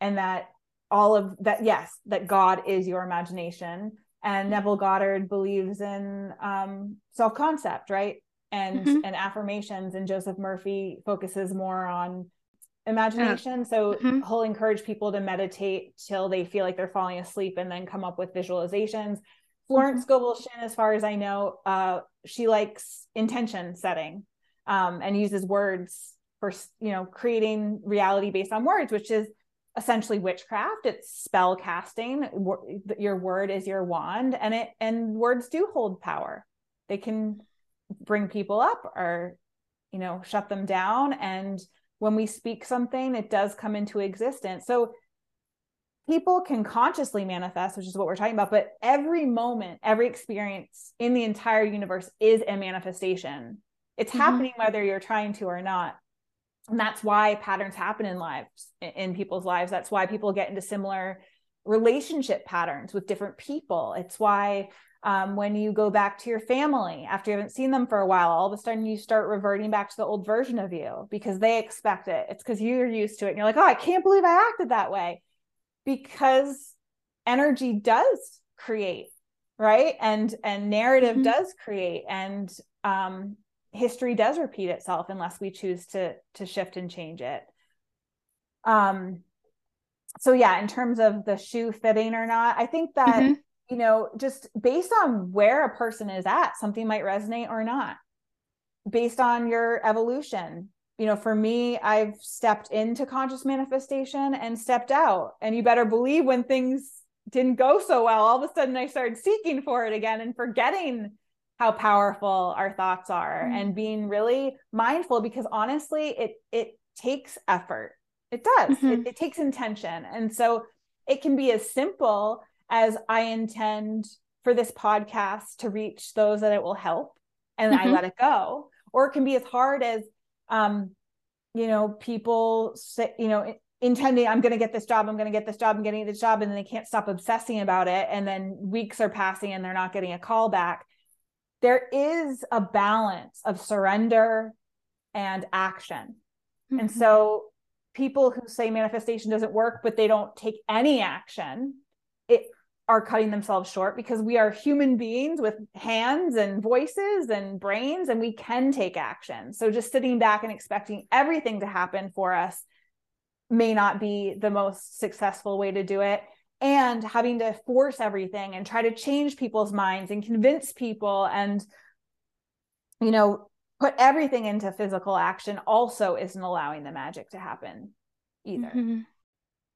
and that all of that yes that god is your imagination and Neville Goddard believes in um, self concept, right? And mm-hmm. and affirmations, and Joseph Murphy focuses more on imagination. So mm-hmm. he'll encourage people to meditate till they feel like they're falling asleep, and then come up with visualizations. Florence mm-hmm. Shinn, as far as I know, uh, she likes intention setting um, and uses words for you know creating reality based on words, which is essentially witchcraft. It's spell casting. Your word is your wand and it and words do hold power. They can bring people up or you know shut them down and when we speak something it does come into existence. So people can consciously manifest which is what we're talking about but every moment every experience in the entire universe is a manifestation. It's mm-hmm. happening whether you're trying to or not. And that's why patterns happen in lives in people's lives. That's why people get into similar relationship patterns with different people. It's why um, when you go back to your family after you haven't seen them for a while all of a sudden you start reverting back to the old version of you because they expect it. It's because you're used to it and you're like oh i can't believe i acted that way because energy does create right and and narrative mm-hmm. does create and um history does repeat itself unless we choose to to shift and change it um so yeah in terms of the shoe fitting or not i think that mm-hmm. you know just based on where a person is at something might resonate or not based on your evolution you know for me i've stepped into conscious manifestation and stepped out and you better believe when things didn't go so well all of a sudden i started seeking for it again and forgetting how powerful our thoughts are mm-hmm. and being really mindful because honestly it it takes effort it does mm-hmm. it, it, takes intention and so it can be as simple as i intend for this podcast to reach those that it will help and mm-hmm. i let it go or it can be as hard as um you know people say you know intending i'm going to get this job i'm going to get this job i'm getting this job and then they can't stop obsessing about it and then weeks are passing and they're not getting a call back there is a balance of surrender and action. Mm-hmm. And so people who say manifestation doesn't work, but they don't take any action, are cutting themselves short because we are human beings with hands and voices and brains and we can take action. So just sitting back and expecting everything to happen for us may not be the most successful way to do it and having to force everything and try to change people's minds and convince people and you know put everything into physical action also isn't allowing the magic to happen either mm-hmm.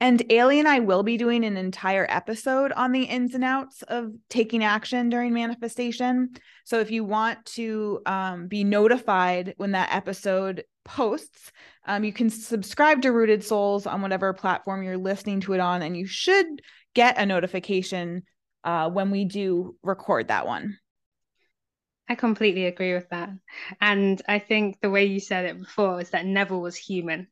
And Ayleigh and I will be doing an entire episode on the ins and outs of taking action during manifestation. So if you want to um, be notified when that episode posts, um, you can subscribe to Rooted Souls on whatever platform you're listening to it on, and you should get a notification uh, when we do record that one. I completely agree with that. And I think the way you said it before is that Neville was human.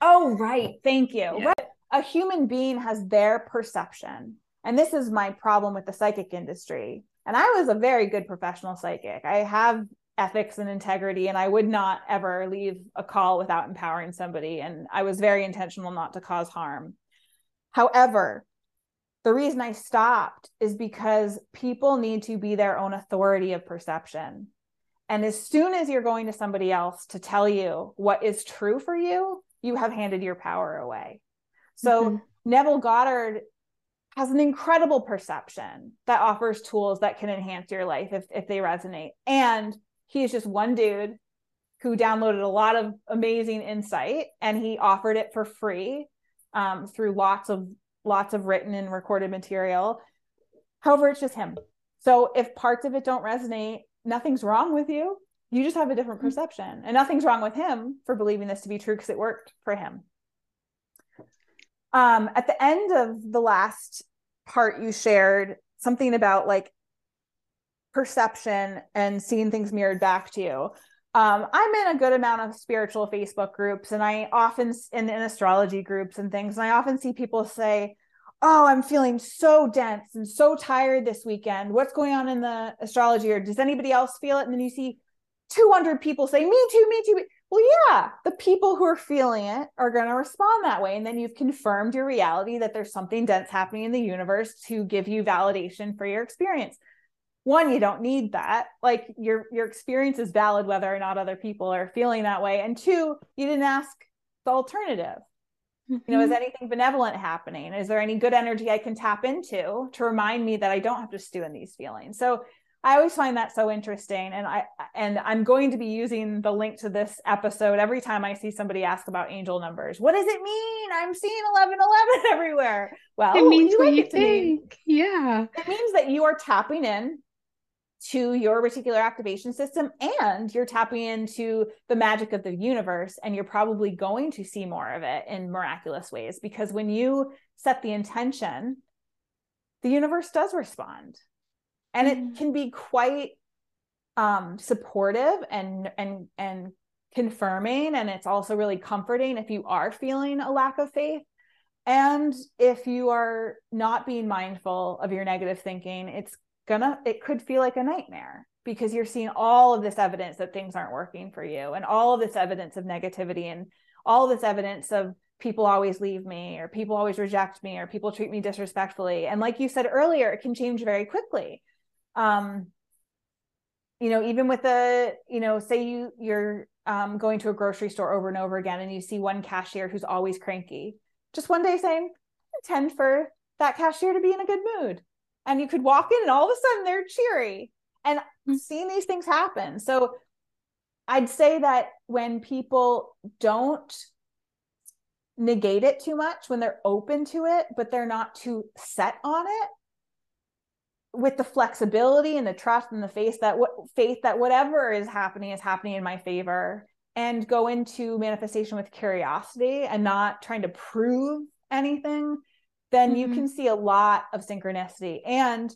Oh, right. Thank you. Yeah. Right. A human being has their perception. And this is my problem with the psychic industry. And I was a very good professional psychic. I have ethics and integrity, and I would not ever leave a call without empowering somebody. And I was very intentional not to cause harm. However, the reason I stopped is because people need to be their own authority of perception. And as soon as you're going to somebody else to tell you what is true for you, you have handed your power away. So mm-hmm. Neville Goddard has an incredible perception that offers tools that can enhance your life if, if they resonate. And he's just one dude who downloaded a lot of amazing insight and he offered it for free um, through lots of lots of written and recorded material. However, it's just him. So if parts of it don't resonate, nothing's wrong with you. You just have a different mm-hmm. perception. And nothing's wrong with him for believing this to be true because it worked for him. Um, at the end of the last part, you shared something about like perception and seeing things mirrored back to you um, I'm in a good amount of spiritual Facebook groups, and I often in, in astrology groups and things, and I often see people say, "Oh, I'm feeling so dense and so tired this weekend. What's going on in the astrology? Or does anybody else feel it?" And then you see 200 people say, "Me too, me too." Well, yeah, the people who are feeling it are going to respond that way, and then you've confirmed your reality that there's something dense happening in the universe to give you validation for your experience one you don't need that like your your experience is valid whether or not other people are feeling that way and two you didn't ask the alternative mm-hmm. you know is mm-hmm. anything benevolent happening is there any good energy i can tap into to remind me that i don't have to stew in these feelings so i always find that so interesting and i and i'm going to be using the link to this episode every time i see somebody ask about angel numbers. What does it mean? I'm seeing 1111 everywhere. Well it means what you think. Yeah. It means that you are tapping in to your reticular activation system and you're tapping into the magic of the universe and you're probably going to see more of it in miraculous ways because when you set the intention the universe does respond and mm-hmm. it can be quite um, supportive and and and confirming and it's also really comforting if you are feeling a lack of faith. And if you are not being mindful of your negative thinking it's gonna it could feel like a nightmare because you're seeing all of this evidence that things aren't working for you and all of this evidence of negativity and all this evidence of people always leave me or people always reject me or people treat me disrespectfully. And like you said earlier it can change very quickly um you know even with a you know say you you're um, going to a grocery store over and over again and you see one cashier who's always cranky just one day saying intend for that cashier to be in a good mood and you could walk in and all of a sudden they're cheery and mm. seeing these things happen so i'd say that when people don't negate it too much when they're open to it but they're not too set on it with the flexibility and the trust and the faith that what faith that whatever is happening is happening in my favor and go into manifestation with curiosity and not trying to prove anything then mm-hmm. you can see a lot of synchronicity and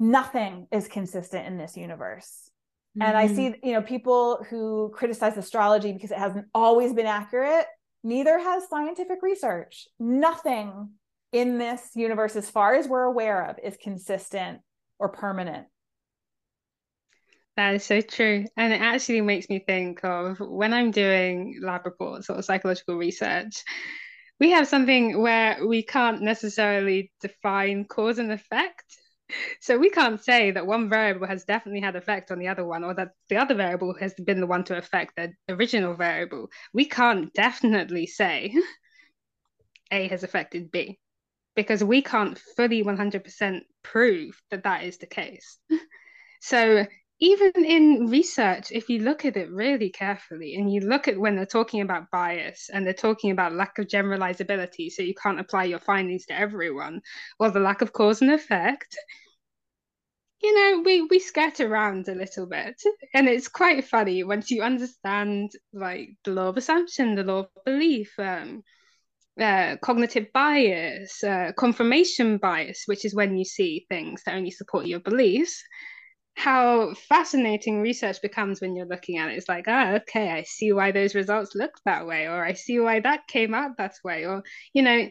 nothing is consistent in this universe. Mm-hmm. And I mm-hmm. see, you know, people who criticize astrology because it hasn't always been accurate. Neither has scientific research. Nothing in this universe, as far as we're aware of, is consistent or permanent. That is so true. And it actually makes me think of when I'm doing lab reports or psychological research, we have something where we can't necessarily define cause and effect. So we can't say that one variable has definitely had effect on the other one, or that the other variable has been the one to affect the original variable. We can't definitely say A has affected B because we can't fully 100% prove that that is the case. So even in research, if you look at it really carefully and you look at when they're talking about bias and they're talking about lack of generalizability, so you can't apply your findings to everyone, or the lack of cause and effect, you know, we, we skirt around a little bit. And it's quite funny once you understand like the law of assumption, the law of belief, um, uh, cognitive bias, uh, confirmation bias, which is when you see things that only support your beliefs how fascinating research becomes when you're looking at it. It's like, ah, okay, I see why those results look that way, or I see why that came out that way, or you know,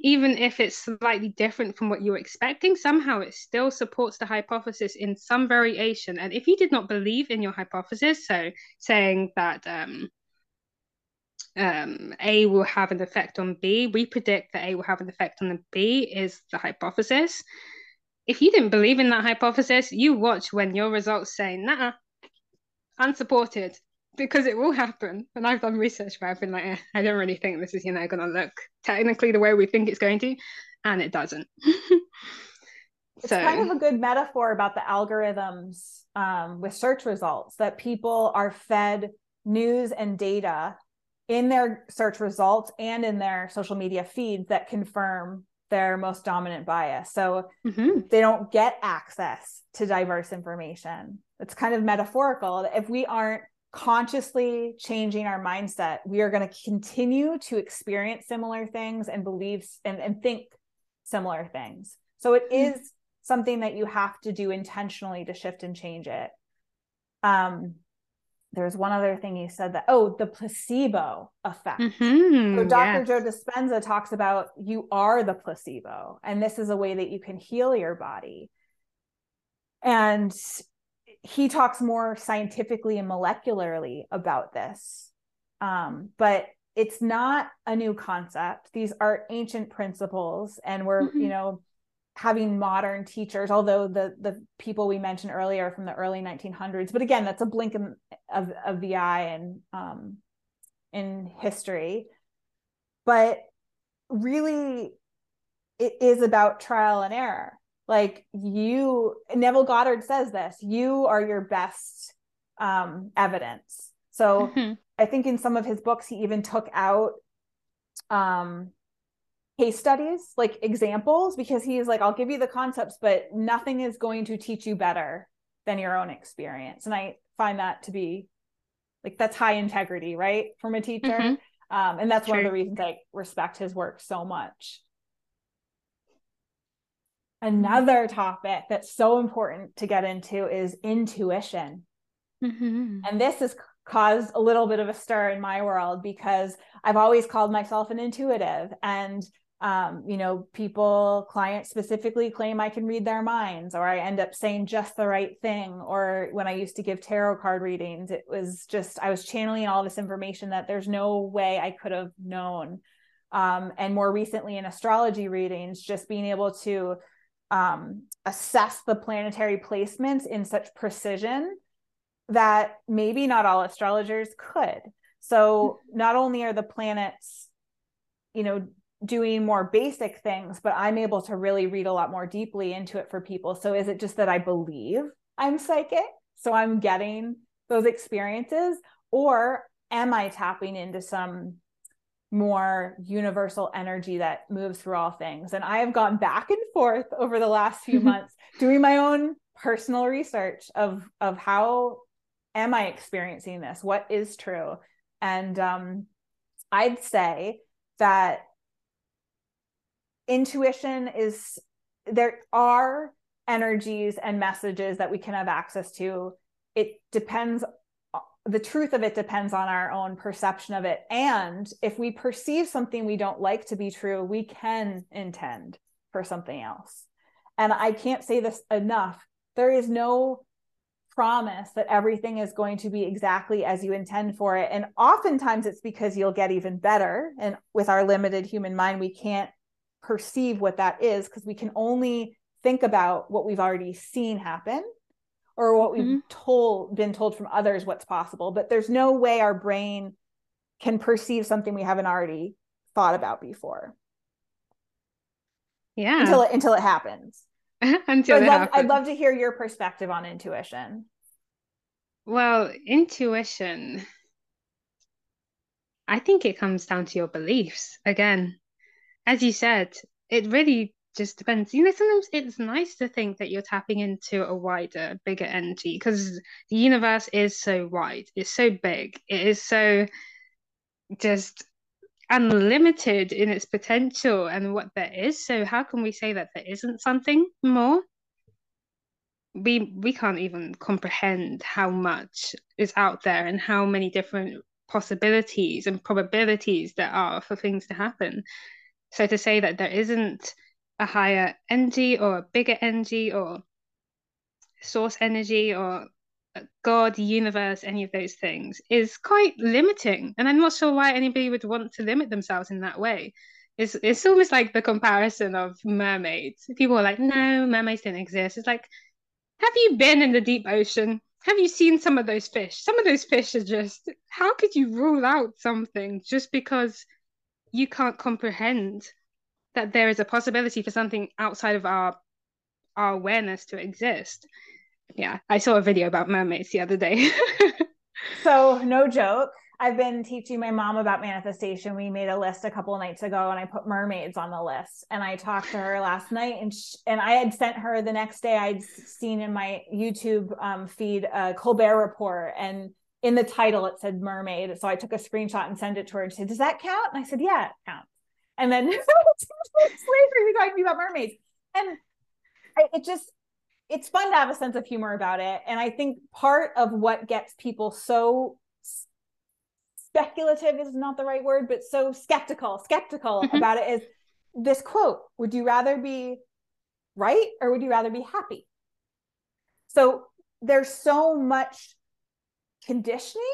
even if it's slightly different from what you were expecting, somehow it still supports the hypothesis in some variation. And if you did not believe in your hypothesis, so saying that um, um, A will have an effect on B, we predict that A will have an effect on the B is the hypothesis if you didn't believe in that hypothesis, you watch when your results say, nah, unsupported, because it will happen. And I've done research where I've been like, eh, I don't really think this is, you know, going to look technically the way we think it's going to, and it doesn't. it's kind of a good metaphor about the algorithms um, with search results that people are fed news and data in their search results and in their social media feeds that confirm their most dominant bias. So mm-hmm. they don't get access to diverse information. It's kind of metaphorical. If we aren't consciously changing our mindset, we are going to continue to experience similar things and beliefs and, and think similar things. So it mm-hmm. is something that you have to do intentionally to shift and change it. Um, there's one other thing you said that oh the placebo effect. Mm-hmm, so dr yes. joe dispenza talks about you are the placebo and this is a way that you can heal your body. And he talks more scientifically and molecularly about this. Um, but it's not a new concept. These are ancient principles and we're mm-hmm. you know having modern teachers, although the the people we mentioned earlier from the early 1900s, but again, that's a blink in, of of the eye and um, in history. But really, it is about trial and error. Like you, Neville Goddard says this: you are your best um, evidence. So mm-hmm. I think in some of his books, he even took out um, case studies, like examples, because he's like, I'll give you the concepts, but nothing is going to teach you better than your own experience. And I find that to be like that's high integrity, right? From a teacher. Mm-hmm. Um, and that's one of the reasons I respect his work so much. Another topic that's so important to get into is intuition. Mm-hmm. And this has caused a little bit of a stir in my world because I've always called myself an intuitive. And um, you know, people, clients specifically claim I can read their minds, or I end up saying just the right thing. Or when I used to give tarot card readings, it was just, I was channeling all this information that there's no way I could have known. Um, and more recently in astrology readings, just being able to um, assess the planetary placements in such precision that maybe not all astrologers could. So not only are the planets, you know, doing more basic things, but I'm able to really read a lot more deeply into it for people. So is it just that I believe I'm psychic? So I'm getting those experiences, or am I tapping into some more universal energy that moves through all things? And I have gone back and forth over the last few months doing my own personal research of of how am I experiencing this? What is true? And um, I'd say that intuition is there are energies and messages that we can have access to. It depends the truth of it depends on our own perception of it. And if we perceive something we don't like to be true we can intend for something else. And i can't say this enough. There is no promise that everything is going to be exactly as you intend for it. And oftentimes it's because you'll get even better. And with our limited human mind we can't perceive what that is because we can only think about what we've already seen happen or what we've mm-hmm. told been told from others what's possible but there's no way our brain can perceive something we haven't already thought about before. Yeah. Until it until it happens. Until I'd, it love, happens. I'd love to hear your perspective on intuition. Well intuition i think it comes down to your beliefs again as you said, it really just depends. You know, sometimes it's nice to think that you're tapping into a wider, bigger energy because the universe is so wide, it's so big, it is so just unlimited in its potential and what there is. So, how can we say that there isn't something more? we we can't even comprehend how much is out there and how many different possibilities and probabilities there are for things to happen. So to say that there isn't a higher energy or a bigger energy or source energy or God, universe, any of those things is quite limiting. And I'm not sure why anybody would want to limit themselves in that way. It's, it's almost like the comparison of mermaids. People are like, no, mermaids don't exist. It's like, have you been in the deep ocean? Have you seen some of those fish? Some of those fish are just, how could you rule out something just because you can't comprehend that there is a possibility for something outside of our our awareness to exist? Yeah, I saw a video about mermaids the other day. so, no joke. I've been teaching my mom about manifestation. We made a list a couple of nights ago and I put mermaids on the list. And I talked to her last night and sh- and I had sent her the next day I'd seen in my YouTube um, feed a Colbert report and in the title it said mermaid. So I took a screenshot and sent it to her and she said, "Does that count?" And I said, "Yeah, it counts." And then later we talking about mermaids. And I, it just it's fun to have a sense of humor about it. And I think part of what gets people so speculative is not the right word, but so skeptical, skeptical mm-hmm. about it is this quote Would you rather be right or would you rather be happy? So there's so much conditioning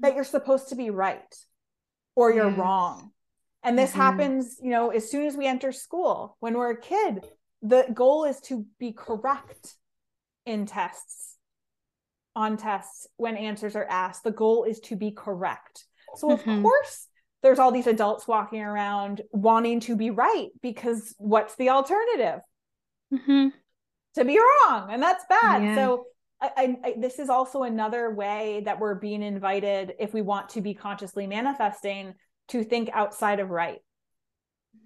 that you're supposed to be right or you're yes. wrong. And this mm-hmm. happens, you know, as soon as we enter school, when we're a kid, the goal is to be correct in tests on tests when answers are asked the goal is to be correct so of mm-hmm. course there's all these adults walking around wanting to be right because what's the alternative mm-hmm. to be wrong and that's bad yeah. so I, I, this is also another way that we're being invited if we want to be consciously manifesting to think outside of right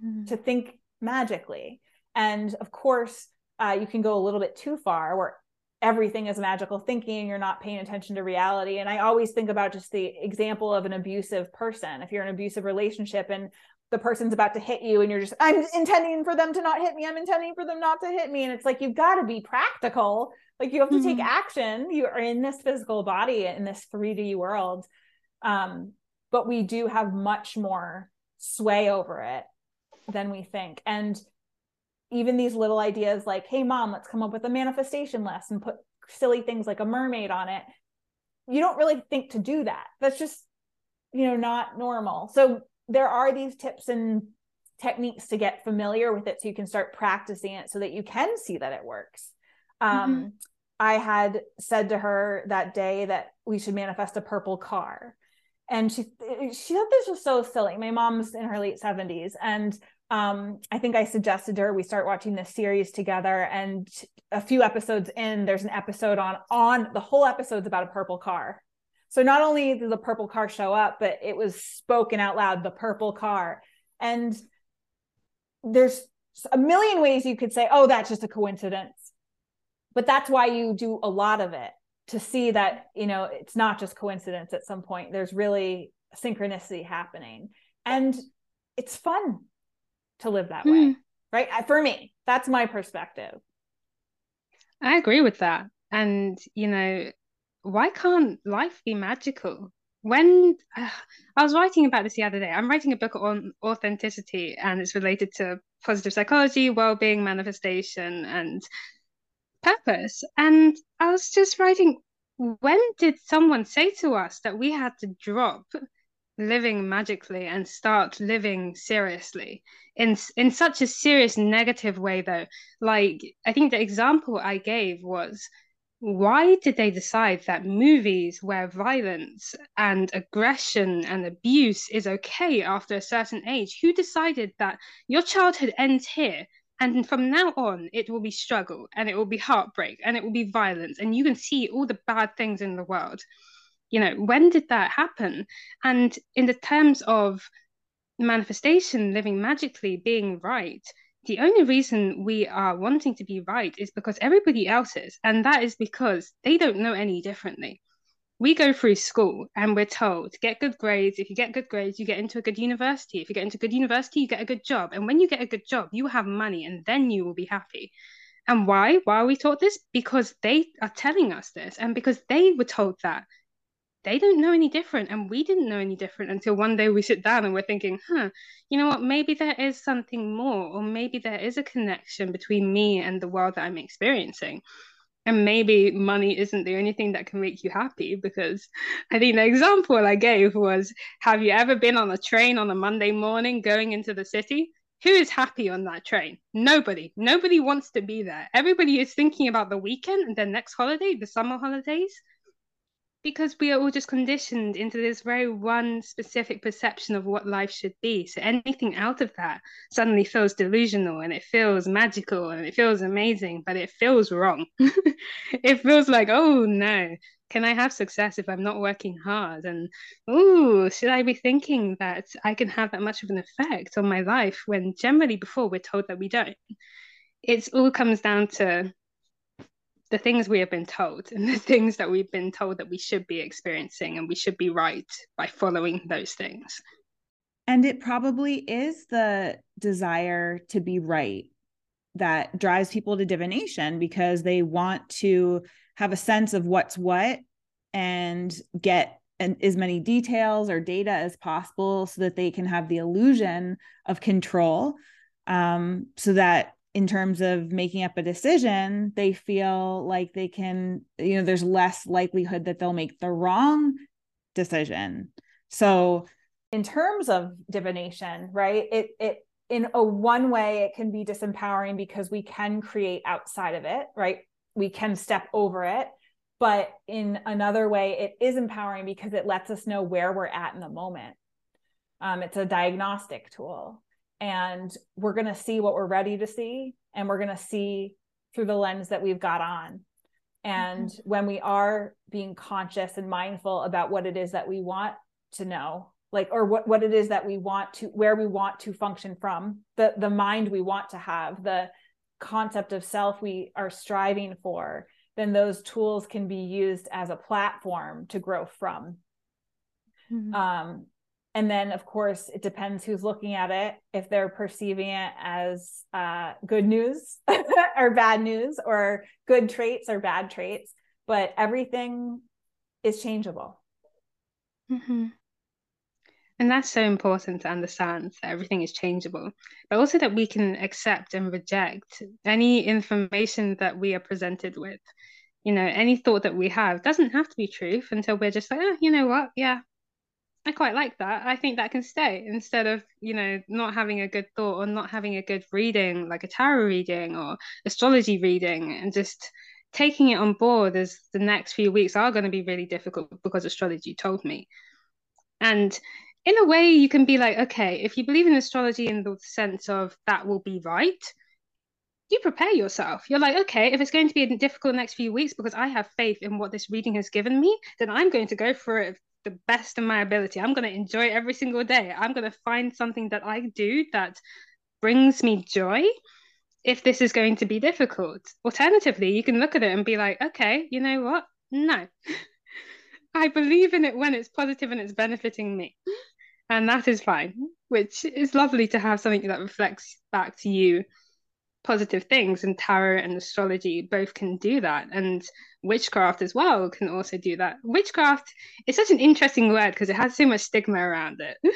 mm-hmm. to think magically and of course, uh, you can go a little bit too far where everything is magical thinking, you're not paying attention to reality. And I always think about just the example of an abusive person. If you're in an abusive relationship and the person's about to hit you and you're just, I'm intending for them to not hit me, I'm intending for them not to hit me. And it's like, you've got to be practical. Like you have to mm-hmm. take action. You are in this physical body in this 3D world. Um, but we do have much more sway over it than we think. And even these little ideas like, hey, mom, let's come up with a manifestation list and put silly things like a mermaid on it. You don't really think to do that. That's just, you know, not normal. So there are these tips and techniques to get familiar with it so you can start practicing it so that you can see that it works. Um, mm-hmm. I had said to her that day that we should manifest a purple car. And she she thought this was so silly. My mom's in her late 70s and um, I think I suggested to her we start watching this series together. And a few episodes in, there's an episode on on the whole episode's about a purple car. So not only did the purple car show up, but it was spoken out loud, the purple car. And there's a million ways you could say, oh, that's just a coincidence. But that's why you do a lot of it to see that, you know, it's not just coincidence at some point. There's really synchronicity happening. And it's fun to live that mm. way hmm. right for me that's my perspective i agree with that and you know why can't life be magical when uh, i was writing about this the other day i'm writing a book on authenticity and it's related to positive psychology well-being manifestation and purpose. And i was just writing when did someone say to us that we had to drop living magically and start living seriously? In in such a serious negative way though. Like i think the example i gave was why did they decide that movies where violence and aggression and abuse is okay after a certain age? Who decided that your childhood ends here and from now on it will be struggle and it will be heartbreak and it will be violence and you can see all the bad things in the world. You know when did that happen? And in the terms of manifestation living magically being right the only reason we are wanting to be right is because everybody else is and that is because they don't know any differently we go through school and we're told get good grades if you get good grades you get into a good university if you get into a good university you get a good job and when you get a good job you have money and then you will be happy And why? Why are we taught this? Because they are telling us this, and because they were told that. They don't know any different, and we didn't know any different until one day we sit down and we're thinking, huh, you know what? Maybe there is something more, or maybe there is a connection between me and the world that I'm experiencing and maybe money isn't the only thing that can make you happy because i think the example i gave was have you ever been on a train on a monday morning going into the city? Who is happy on that train? Nobody. Nobody wants to be there. Everybody is thinking about the weekend and their next holiday the summer holidays because we are all just conditioned into this very one specific perception of what life should be. So anything out of that suddenly feels delusional and it feels magical and it feels amazing, but it feels wrong. it feels like, oh no, can I have success if I'm not working hard? And oh, should I be thinking that I can have that much of an effect on my life when generally before we're told that we don't? It all comes down to the things we have been told and the things that we've been told that we should be experiencing and we should be right by following those things. And it probably is the desire to be right that drives people to divination because they want to have a sense of what's what and get an, as many details or data as possible so that they can have the illusion of control um, so that in terms of making up a decision, they feel like they can, you know, there's less likelihood that they'll make the wrong decision. So, in terms of divination, right? It it in a one way it can be disempowering because we can create outside of it, right? We can step over it. But in another way, it is empowering because it lets us know where we're at in the moment. Um, it's a diagnostic tool and we're going to see what we're ready to see and we're going to see through the lens that we've got on and mm-hmm. when we are being conscious and mindful about what it is that we want to know like or what what it is that we want to where we want to function from the the mind we want to have the concept of self we are striving for then those tools can be used as a platform to grow from mm-hmm. um, and then of course it depends who's looking at it if they're perceiving it as uh, good news or bad news or good traits or bad traits but everything is changeable. Mm-hmm. and that's so important to understand that everything is changeable but also that we can accept and reject any information that we are presented with. You know any thought that we have doesn't have to be truth until we're just like oh, you know what? Yeah I quite like that. I think that can stay instead of, you know, not having a good thought or not having a good reading, like a tarot reading or astrology reading, and just taking it on board as the next few weeks are going to be really difficult because astrology told me. And in a way, you can be like, okay, if you believe in astrology in the sense of that will be right, you prepare yourself. You're like, okay, if it's going to be difficult next few weeks because I have faith in what this reading has given me, then I'm going to go for it the best of my ability. I'm going to enjoy every single day. I'm going to find something that I do that brings me joy if this is going to be difficult. Alternatively, you can look at it and be like, okay, you know what? No. I believe in it when it's positive and it's benefiting me. And that is fine, which is lovely to have something that reflects back to you positive things and tarot and astrology both can do that and witchcraft as well can also do that. Witchcraft is such an interesting word because it has so much stigma around it.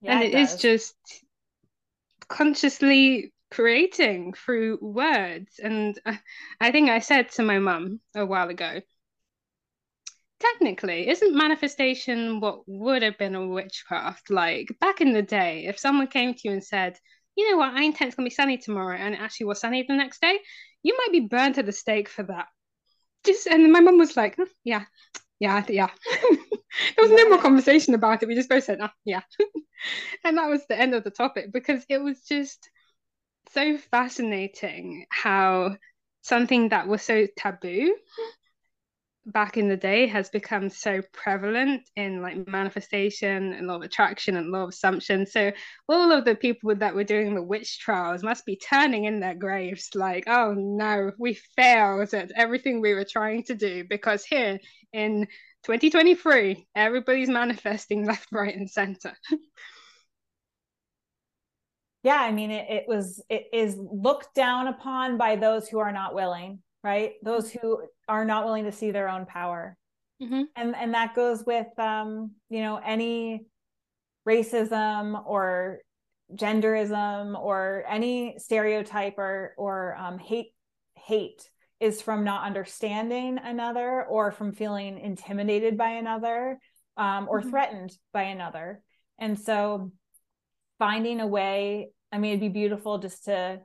Yeah, and it, it is just consciously creating through words and i think i said to my mum a while ago technically isn't manifestation what would have been a witchcraft? Like back in the day if someone came to you and said you know what, I intend it's gonna be sunny tomorrow, and it actually was sunny the next day, you might be burnt at the stake for that. Just and my mum was like, oh, yeah, yeah, yeah. there was yeah. no more conversation about it. We just both said, oh, yeah, and that was the end of the topic because it was just so fascinating how something that was so taboo back in the day has become so prevalent in like manifestation and law of attraction and law of assumption. So all of the people that were doing the witch trials must be turning in their graves like, oh no, we failed at everything we were trying to do because here in 2023, everybody's manifesting left, right, and center. yeah i mean it, it was it is looked down upon by those who are not willing right those who are not willing to see their own power mm-hmm. and and that goes with um you know any racism or genderism or any stereotype or or um, hate hate is from not understanding another or from feeling intimidated by another um, or mm-hmm. threatened by another and so finding a way i mean it'd be beautiful just to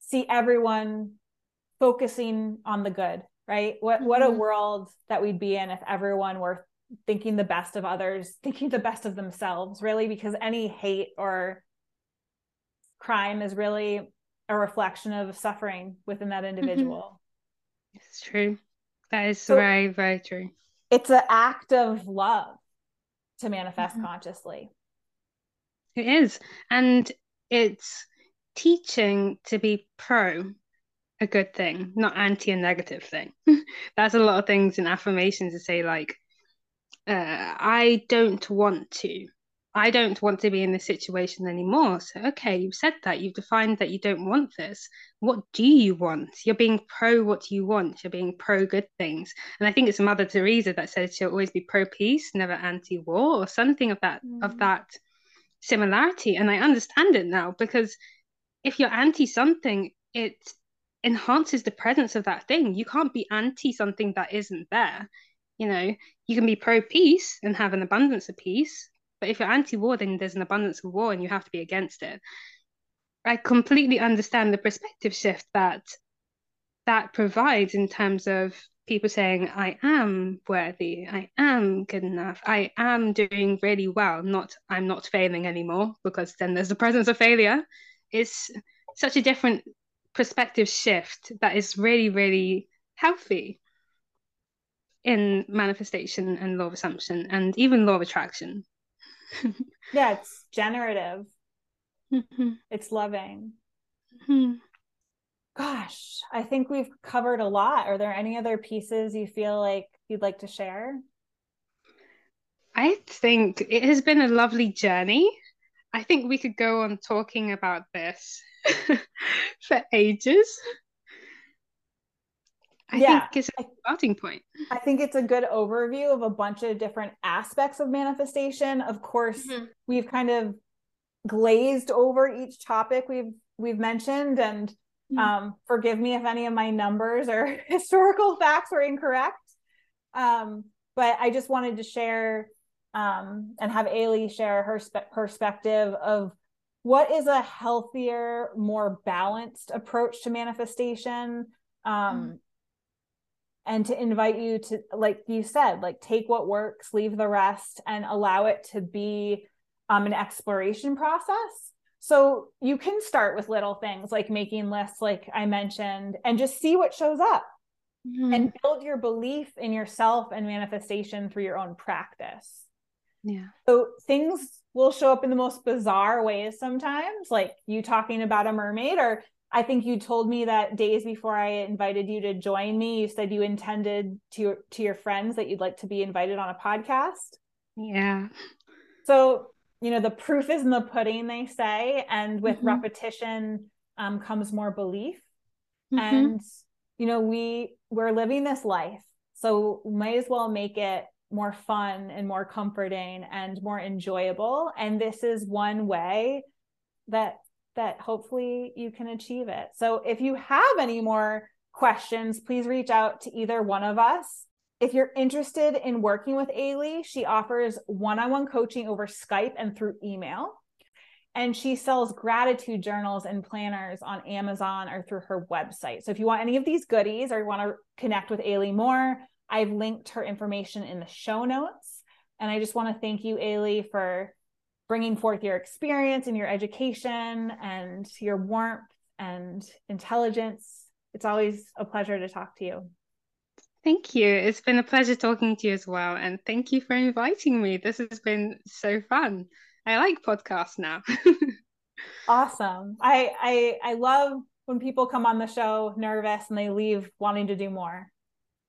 see everyone focusing on the good right what mm-hmm. what a mm-hmm. world that we'd be in if everyone were thinking the best of others thinking the best of themselves really because any hate or crime is really a reflection of suffering within that mm-hmm. individual mm-hmm. it's true that is so very very true it's an act of love to manifest mm-hmm. consciously it is and it's teaching to be pro a good thing, not anti a negative thing. That's a lot of things in affirmations to say, like, uh, I don't want to. I don't want to be in this situation anymore. So, okay, you've said that. You've defined that you don't want this. What do you want? You're being pro what you want. You're being pro good things. And I think it's Mother Teresa that says she'll always be pro peace, never anti war, or something of that mm. of that similarity. And I understand it now because if you're anti something, it enhances the presence of that thing. You can't be anti something that isn't there. You know, you can be pro peace and have an abundance of peace, but if you're anti war, then there's an abundance of war and you have to be against it. I completely understand the perspective shift that that provides in terms of people saying, I am worthy, I am good enough, I am doing really well, not I'm not failing anymore, because then there's the presence of failure. It's such a different perspective shift that is really, really healthy in manifestation and law of assumption and even law of attraction. yeah, it's generative. Mm-hmm. It's loving. Mm-hmm. Gosh, I think we've covered a lot. Are there any other pieces you feel like you'd like to share? I think it has been a lovely journey. I think we could go on talking about this for ages. I yeah, think it's a starting point. I think it's a good overview of a bunch of different aspects of manifestation. Of course, mm-hmm. we've kind of glazed over each topic we've we've mentioned and mm-hmm. um, forgive me if any of my numbers or historical facts were incorrect. Um, but I just wanted to share um, and have Ayleigh share her spe- perspective of what is a healthier, more balanced approach to manifestation. Um, mm and to invite you to like you said like take what works leave the rest and allow it to be um, an exploration process. So you can start with little things like making lists like i mentioned and just see what shows up. Mm-hmm. and build your belief in yourself and manifestation through your own practice. Yeah. So things will show up in the most bizarre ways sometimes like you talking about a mermaid or I think you told me that days before I invited you to join me, you said you intended to to your friends that you'd like to be invited on a podcast. Yeah. So, you know, the proof is in the pudding, they say, and with mm-hmm. repetition um, comes more belief. Mm-hmm. And you know, we we're living this life, so might as well make it more fun and more comforting and more enjoyable. And this is one way that that hopefully you can achieve it. So if you have any more questions, please reach out to either one of us. If you're interested in working with Ayleigh, she offers one on one coaching over Skype and through email. And she sells gratitude journals and planners on Amazon or through her website. So if you want any of these goodies or you want to connect with Ayleigh more, I've linked her information in the show notes. And I just want to thank you, Ayleigh, for bringing forth your experience and your education and your warmth and intelligence. It's always a pleasure to talk to you. Thank you. It's been a pleasure talking to you as well. And thank you for inviting me. This has been so fun. I like podcasts now. awesome. I, I I love when people come on the show nervous and they leave wanting to do more.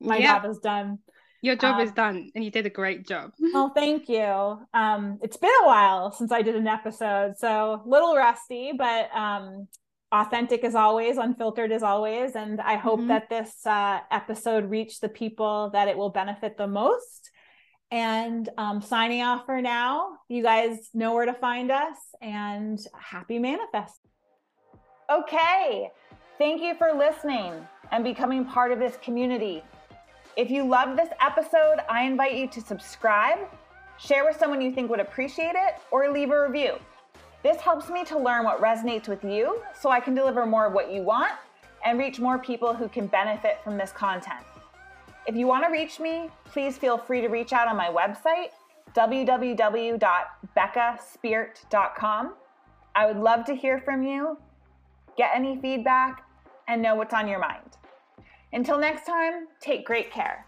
My job is done. Your job Um, is done, and you did a great job. Oh, thank you. Um, it's been a while since I did an episode, so a little rusty, but um, authentic as always, unfiltered as always. And I hope Mhm. that this uh, episode reached the people that it will benefit the most. And um, signing off for now, you guys know where to find us, and happy manifest. Okay, thank you for listening and becoming part of this community. If you loved this episode, I invite you to subscribe, share with someone you think would appreciate it, or leave a review. This helps me to learn what resonates with you so I can deliver more of what you want and reach more people who can benefit from this content. If you want to reach me, please feel free to reach out on my website, www.beccaspeert.com. I would love to hear from you, get any feedback, and know what's on your mind. Until next time, take great care.